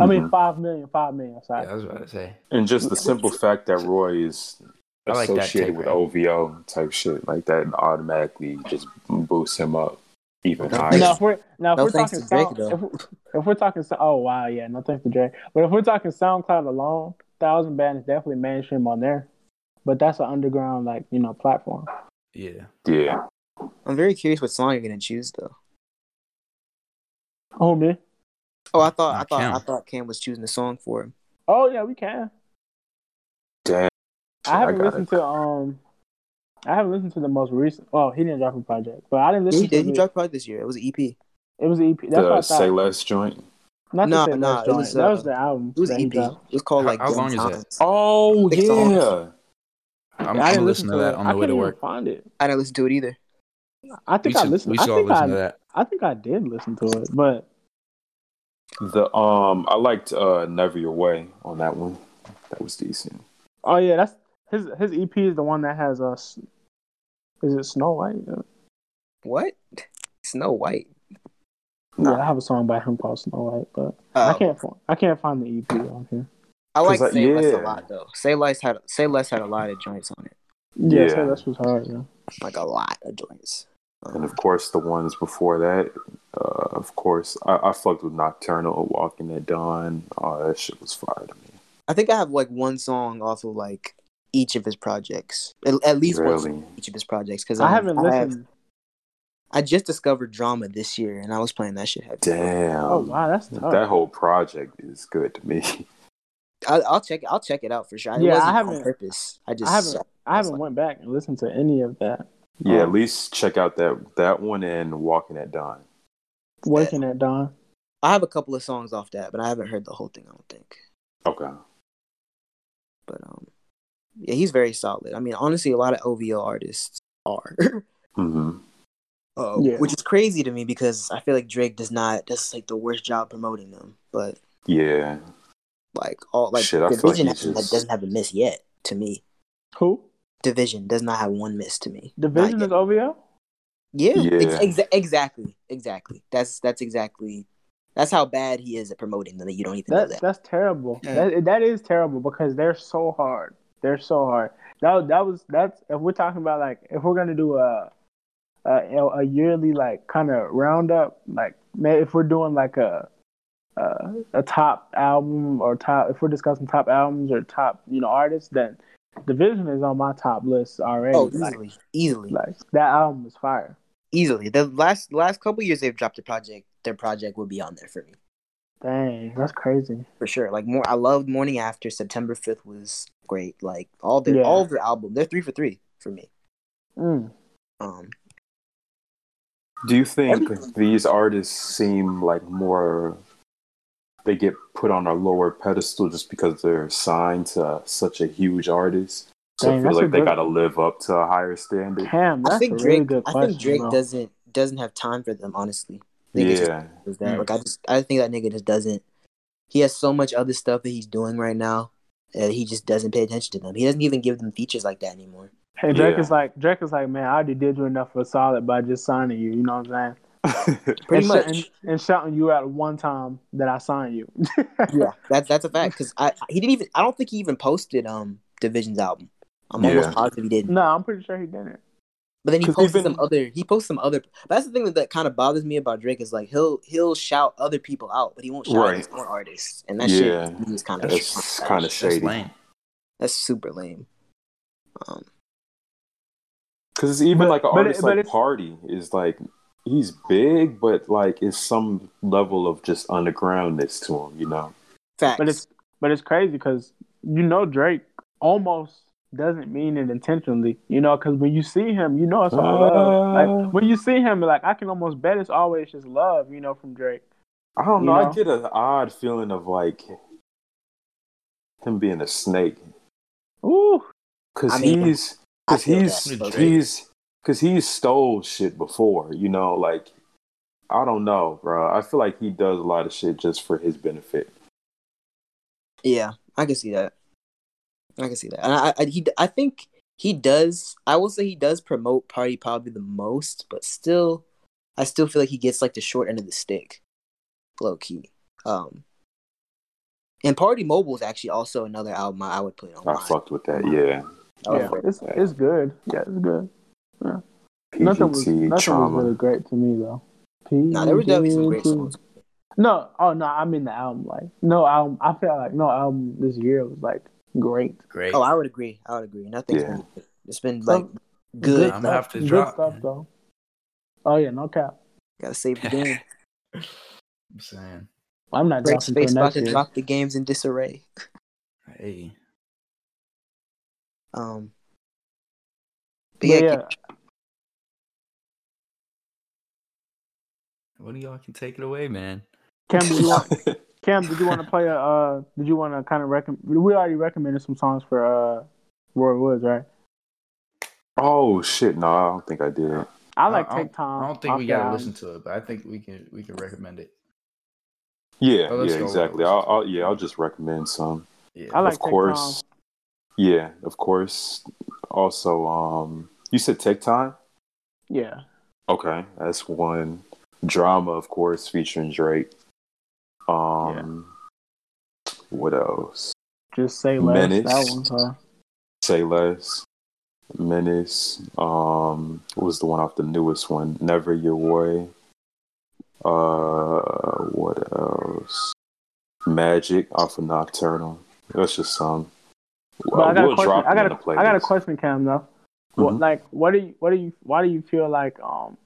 I mean, Mhm. five million, five million. Yeah, Sorry. I was about to say. And just the simple fact that Roy is I like that associated take, with? OVO type shit like that and automatically just boosts him up even higher. Now, if we're now if No we're talking to Drake, sound, if, we- if we're talking, oh wow, yeah, no thanks to Drake. But if we're talking SoundCloud alone, Thousand Band is definitely mainstream on there. But that's an underground, like you know, platform. Yeah. Yeah. I'm very curious what song you're gonna choose though. Oh man. Oh, I thought I Not thought Cam. I thought Cam was choosing the song for him. Oh yeah, we can. Damn. I haven't got listened it. to um, I haven't listened to the most recent. Oh, he didn't drop a project, but I didn't Yeah, listen he to. did. He dropped a project this year. It was an E EP. It was an EP. That's what I The Say. Less joint. Not Nah, to say nah, less it joint. was, that uh, was the album. It was an EP. dropped. It was called like how Dem long is that? Times. Oh Six songs. yeah. I'm, I I'm didn't listening to that it. on I the way to couldn't work. Find it. I didn't listen to it either. I We think I listened. we I should all think listen I, to that. I think I did listen to it, but The um I liked uh Never Your Way on that one. That was decent. oh yeah, that's his. His EP is the one that has us. Is it Snow White? What? Snow White. Yeah, I have a song by him called Snow White, but I Oh. can't. find I can't find the EP on here. I like uh, Say Less a lot though. Say Less had Say Less had a lot of joints on it. Yeah, Yeah. so this was hard. Yeah. Like a lot of joints. And of course the ones before that, uh of course I, I fucked with Nocturnal, Waking at Dawn. Oh that shit was fire to me. I think I have like one song off of like each of his projects. At, at least one song Really? of each of his projects. Because I haven't listened. I just discovered drama this year, and I was playing that shit heavy. Damn. oh wow, that's tough. That whole project is good to me. I, I'll check. I'll check it out for sure. It Yeah, I wasn't on haven't- purpose. I just. I haven't. I haven't went back and listened to any of that. Yeah, Um, at least check out that that one and Waking at Dawn. Working at dawn. I have a couple of songs off that, but I haven't heard the whole thing. I don't think. Okay. But um, yeah, he's very solid. I mean, honestly, a lot of OVO artists are. hmm Uh, Yeah. Which is crazy to me because I feel like Drake does not does like the worst job promoting them. But Yeah. like all like Shit, I feel like dvsn just- doesn't have a miss yet to me. Who? dvsn does not have one miss to me. dvsn is OVO. yeah, Yeah. Ex- exa- exactly, exactly. That's that's exactly that's how bad he is at promoting them. That you don't even know That that. that's terrible. Yeah. That that is terrible because they're so hard. They're so hard. That that was that's if we're talking about like if we're gonna do a a, a yearly like kind of roundup like may if we're doing like a, a a top album or top if we're discussing top albums or top you know artists then dvsn is on my top list already. Oh, like, easily, easily, like that album is fire. easily. The last last couple years they've dropped a project. Their project will be on there for me Dang, that's crazy. for sure. Like more, I loved Morning After. September fifth was great. Like all their Yeah. all of their album, they're three for three for me. Mm. Um, Do you think these artists seem like more they get put on a lower pedestal just because they're signed to such a huge artist? So Dang, I feel like they good- got to live up to a higher standard. Damn, that's I think a Drake. really good I think Drake bro. doesn't doesn't have time for them. Honestly, I think just Yeah. that Mm. like I just I think that nigga just doesn't. He has so much other stuff that he's doing right now. that he just doesn't pay attention to them. He doesn't even give them features like that anymore. Hey, Drake Yeah. is like Drake is like, man, I already did you enough for a solid by just signing you. You know what I'm saying? Pretty and, much. and, and shouting you out one time that I signed you. yeah, that's that's a fact. Because I he didn't even. I don't think he even posted um dvsn's album. I'm Yeah. almost positive he didn't. no, I'm pretty sure he didn't. But then he posted even- some other. He posted some other. But that's the thing that, that kind of bothers me about Drake is like he'll he'll shout other people out, but he won't shout Right. his own artists, and that Yeah. shit is kind of That's kind of That's shady. lame. that's super lame. Um, Because it's even But- like an but it- artist but like Party is like he's big, but like it's some level of just undergroundness to him, you know? facts. But it's but it's crazy because you know Drake almost doesn't mean it intentionally. You know, because when you see him, you know it's all love. Uh. Like when you see him, like I can almost bet it's always just love. You know, from Drake. I don't You know. know? I get an odd feeling of like him being a snake Ooh, because I mean, he's because he's he's because he stole shit before. You know, like I don't know, bro. I feel like he does a lot of shit just for his benefit. yeah, I can see that. I can see that. And I, I he I think he does. I will say he does promote Party probably the most, but still, I still feel like he gets like the short end of the stick, low key. Um, and Party Mobile is actually also another album I would put on. I fucked with that. Yeah. Oh, yeah, it's it's good. Yeah, it's good. PGT Nothing was nothing trauma. was really great to me though. Nah, there were definitely some great songs. No, oh no, I mean the album. Like no album. I feel like no album this year was like great. Great. Oh, I would agree. I would agree. Nothing's Yeah. been. It's been like Some good. I'm gonna have to good drop. stuff though. Oh yeah, no cap. Gotta save the game. I'm saying, I'm not Break dropping space about to year. drop the games in disarray. hey, Um, but But yeah, yeah, one of y'all can take it away, man. Cam, did you want Cam? Did you want to play a? Uh, did you want to kind of recommend? We already recommended some songs for uh Roy Woods, right? oh shit! No, I don't think I did. I like I Take Time. I don't think we gotta album. listen to it, but I think we can we can recommend it. Yeah, Oh, yeah, exactly. I'll, I'll yeah, I'll just recommend some. Yeah. I like of Take course. Time. Yeah, of course. Also, um, you said Take Time. Yeah, Okay, that's one. Drama, of course, featuring Drake. Um, what else? just say less. Menace. That one's hard. Say less. Menace. Um, what was the one off the newest one? Never Your Way. Uh, what else? Magic off of Nocturnal. That's just some. But I got a we'll question. I got them a, in the I got a question, Cam. Though, what Mhm. like what do you what do you why do you feel like um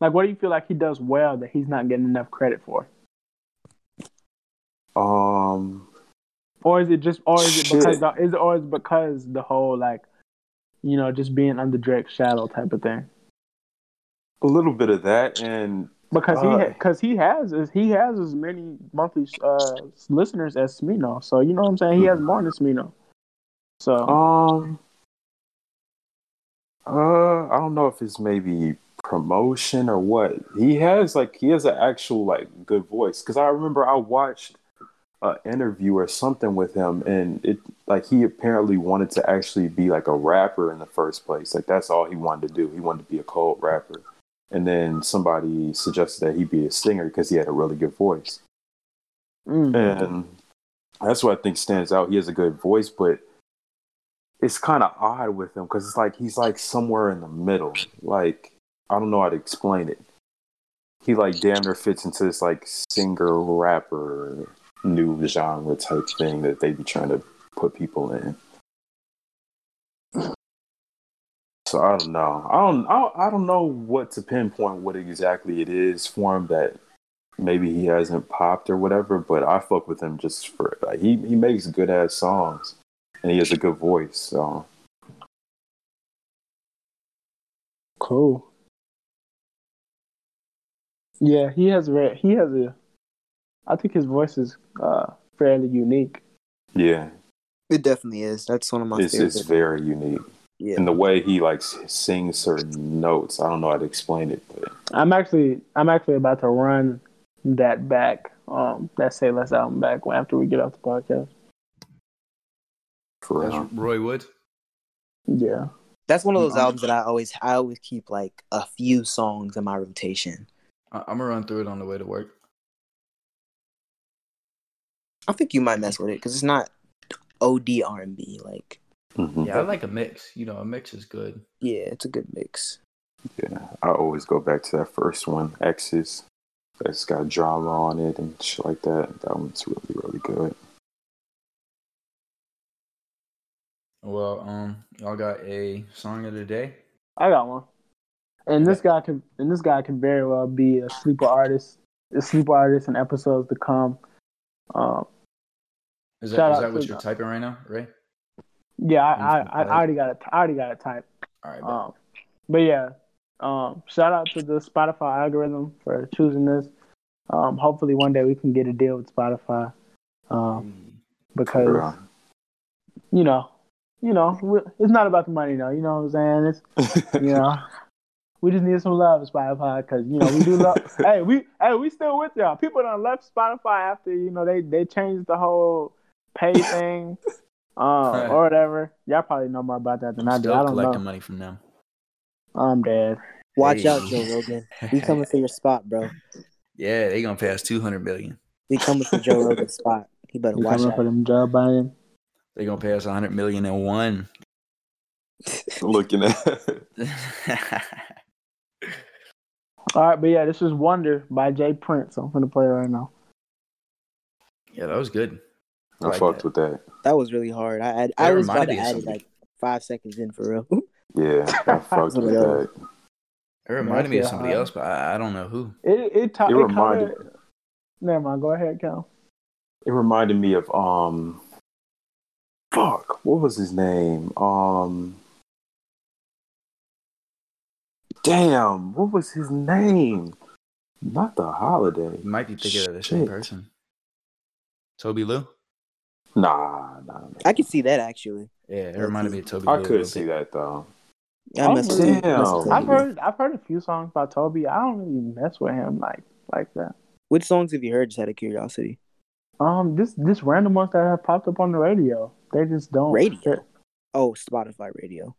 like what do you feel like he does well that he's not getting enough credit for? Um, Or is it just or is it Shit. because the, is it or is it because the whole like you know just being under Drake's shadow type of thing? a little bit of that, and Because Uh, he because he has as he has as many monthly uh listeners as Smino. So you know what I'm saying? He has more than Smino. So Um, uh, I don't know if it's maybe promotion or what. He has like he has an actual like good voice because I remember I watched an interview or something with him, and it like he apparently wanted to actually be like a rapper in the first place. Like that's all he wanted to do. He wanted to be a cold rapper, and then somebody suggested that he be a singer because he had a really good voice. mm, And that's what I think stands out. He has a good voice, but it's kind of odd with him because it's like he's like somewhere in the middle. Like I don't know how to explain it. He like damn near fits into this like singer rapper new genre type thing that they be trying to put people in. So I don't know. I don't. I I don't know what to pinpoint what exactly it is for him that maybe he hasn't popped or whatever, but I fuck with him just for like he he makes good ass songs and he has a good voice. So cool. Yeah, he has a he has a. I think his voice is uh fairly unique. yeah, it definitely is. That's one of my it's favorites. it's very unique. yeah. And the way he like sings certain notes, I don't know how to explain it, but I'm actually I'm actually about to run that back. Um, that Say Less album back after we get off the podcast. for That's. Roy Wood. Yeah. That's one of those Um, albums that I always I always keep like a few songs in my rotation. I- I'm gonna run through it on the way to work. I think you might mess with it because it's not OD R and B. Like, Mhm. Yeah, I like a mix. You know, a mix is good. yeah, it's a good mix. Yeah, I always go back to that first one, Exis. That's got drama on it and shit like that. That one's really, really good. Well, um, y'all got a song of the day. I got one. And this guy can, and this guy can very well be a sleeper artist. A sleeper artist in episodes to come. Um, Is that Shout is out that what to you're typing right now, Ray? yeah, I, I, I, I already got it. I already got it typed. All right. Um, but yeah, um, shout out to the Spotify algorithm for choosing this. Um, hopefully one day we can get a deal with Spotify. Um, because For you know, you know, it's not about the money though. You know what I'm saying? It's you know, we just need some love, Spotify, because you know we do love. hey, we hey we still with y'all. People done left Spotify after you know they they changed the whole pay thing. uh, or whatever. Y'all probably know more about that than I do. Still I don't collecting know. money from them. I'm dead. Watch Hey. out, Joe Rogan. We coming for your spot, bro. Yeah, they gonna pay us two hundred million. We coming for Joe Rogan's spot. He better You watch out. for them Joe Biden? They gonna pay us a hundred million and one. Looking at All right, but yeah, this is Wonder by Jay Prince. I'm gonna play it right now. yeah, that was good. I like fucked that. with that. That was really hard. I I, I was about to add it like five seconds in for real. Yeah, I fucked with that. It reminded me of somebody else, but I, I don't know who. It it, ta- It it reminded Kinda... Never mind. Go ahead, Cal. it reminded me of um fuck, what was his name? Um Damn, what was his name? Not the holiday. You might be thinking of the same person. Tobi Lou. Nah, nah, nah. I can see that actually. Yeah, it reminded me of Tobi I Lou. a could little see that though. I Oh, mess with damn. with I've heard I've heard a few songs by Tobi. I don't really mess with him like like that. Which songs have you heard? Just out of curiosity. Um, this this random ones that have popped up on the radio. They just don't Radio? Oh, Spotify Radio.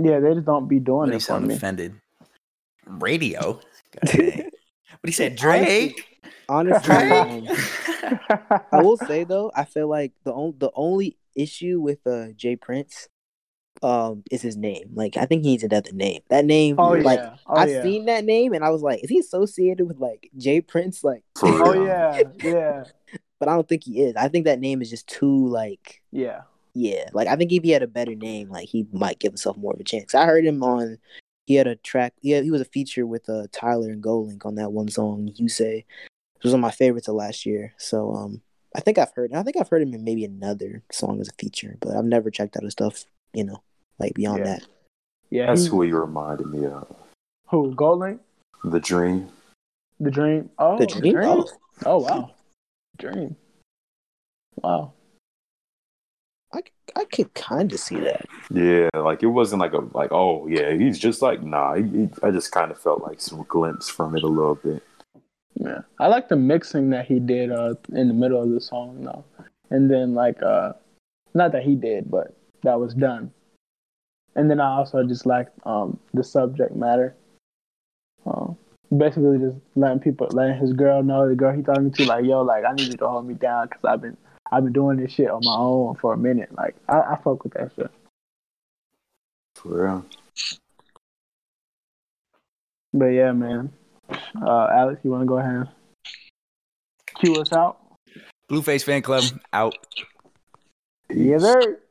Yeah, they just don't be doing When it for sound me. Offended. Radio. God dang. But he said Drake. Honestly, um, I I will say though, I feel like the only the only issue with uh Jay Prince, um, is his name. Like I think he needs another name. That name, Oh like yeah. Oh I yeah. seen that name and I was like, is he associated with like Jay Prince? Like, Oh yeah. Yeah. but I don't think he is. I think that name is just too like, Yeah. yeah. Like I think if he had a better name, like he might give himself more of a chance. I heard him on. He had a track. Yeah, he was a feature with uh Tyler and GoldLink on that one song. You say, it was one of my favorites of last year. So um, I think I've heard. I think I've heard him in maybe another song as a feature, but I've never checked out his stuff. You know, like beyond Yeah. that. Yeah. That's he- who he reminded me of. who? Goldlink? The Dream. The Dream. Oh, The Dream. Oh, Oh wow. Dream. Wow. I I could kind of see that. Yeah, like it wasn't like a like oh yeah he's just like nah. He, he- I just kind of felt like some glimpse from it a little bit. Yeah. I like the mixing that he did uh in the middle of the song though. And then like uh not that he did, but that was done. And then I also just liked um the subject matter. Um basically just letting people letting his girl know the girl he talking to like yo like I need you to hold me down because I've been I've been doing this shit on my own for a minute. Like I, I fuck with that shit. For real. But yeah, man. Uh Alex, you wanna go ahead and cue us out? Blueface fan club out. Yes, sir.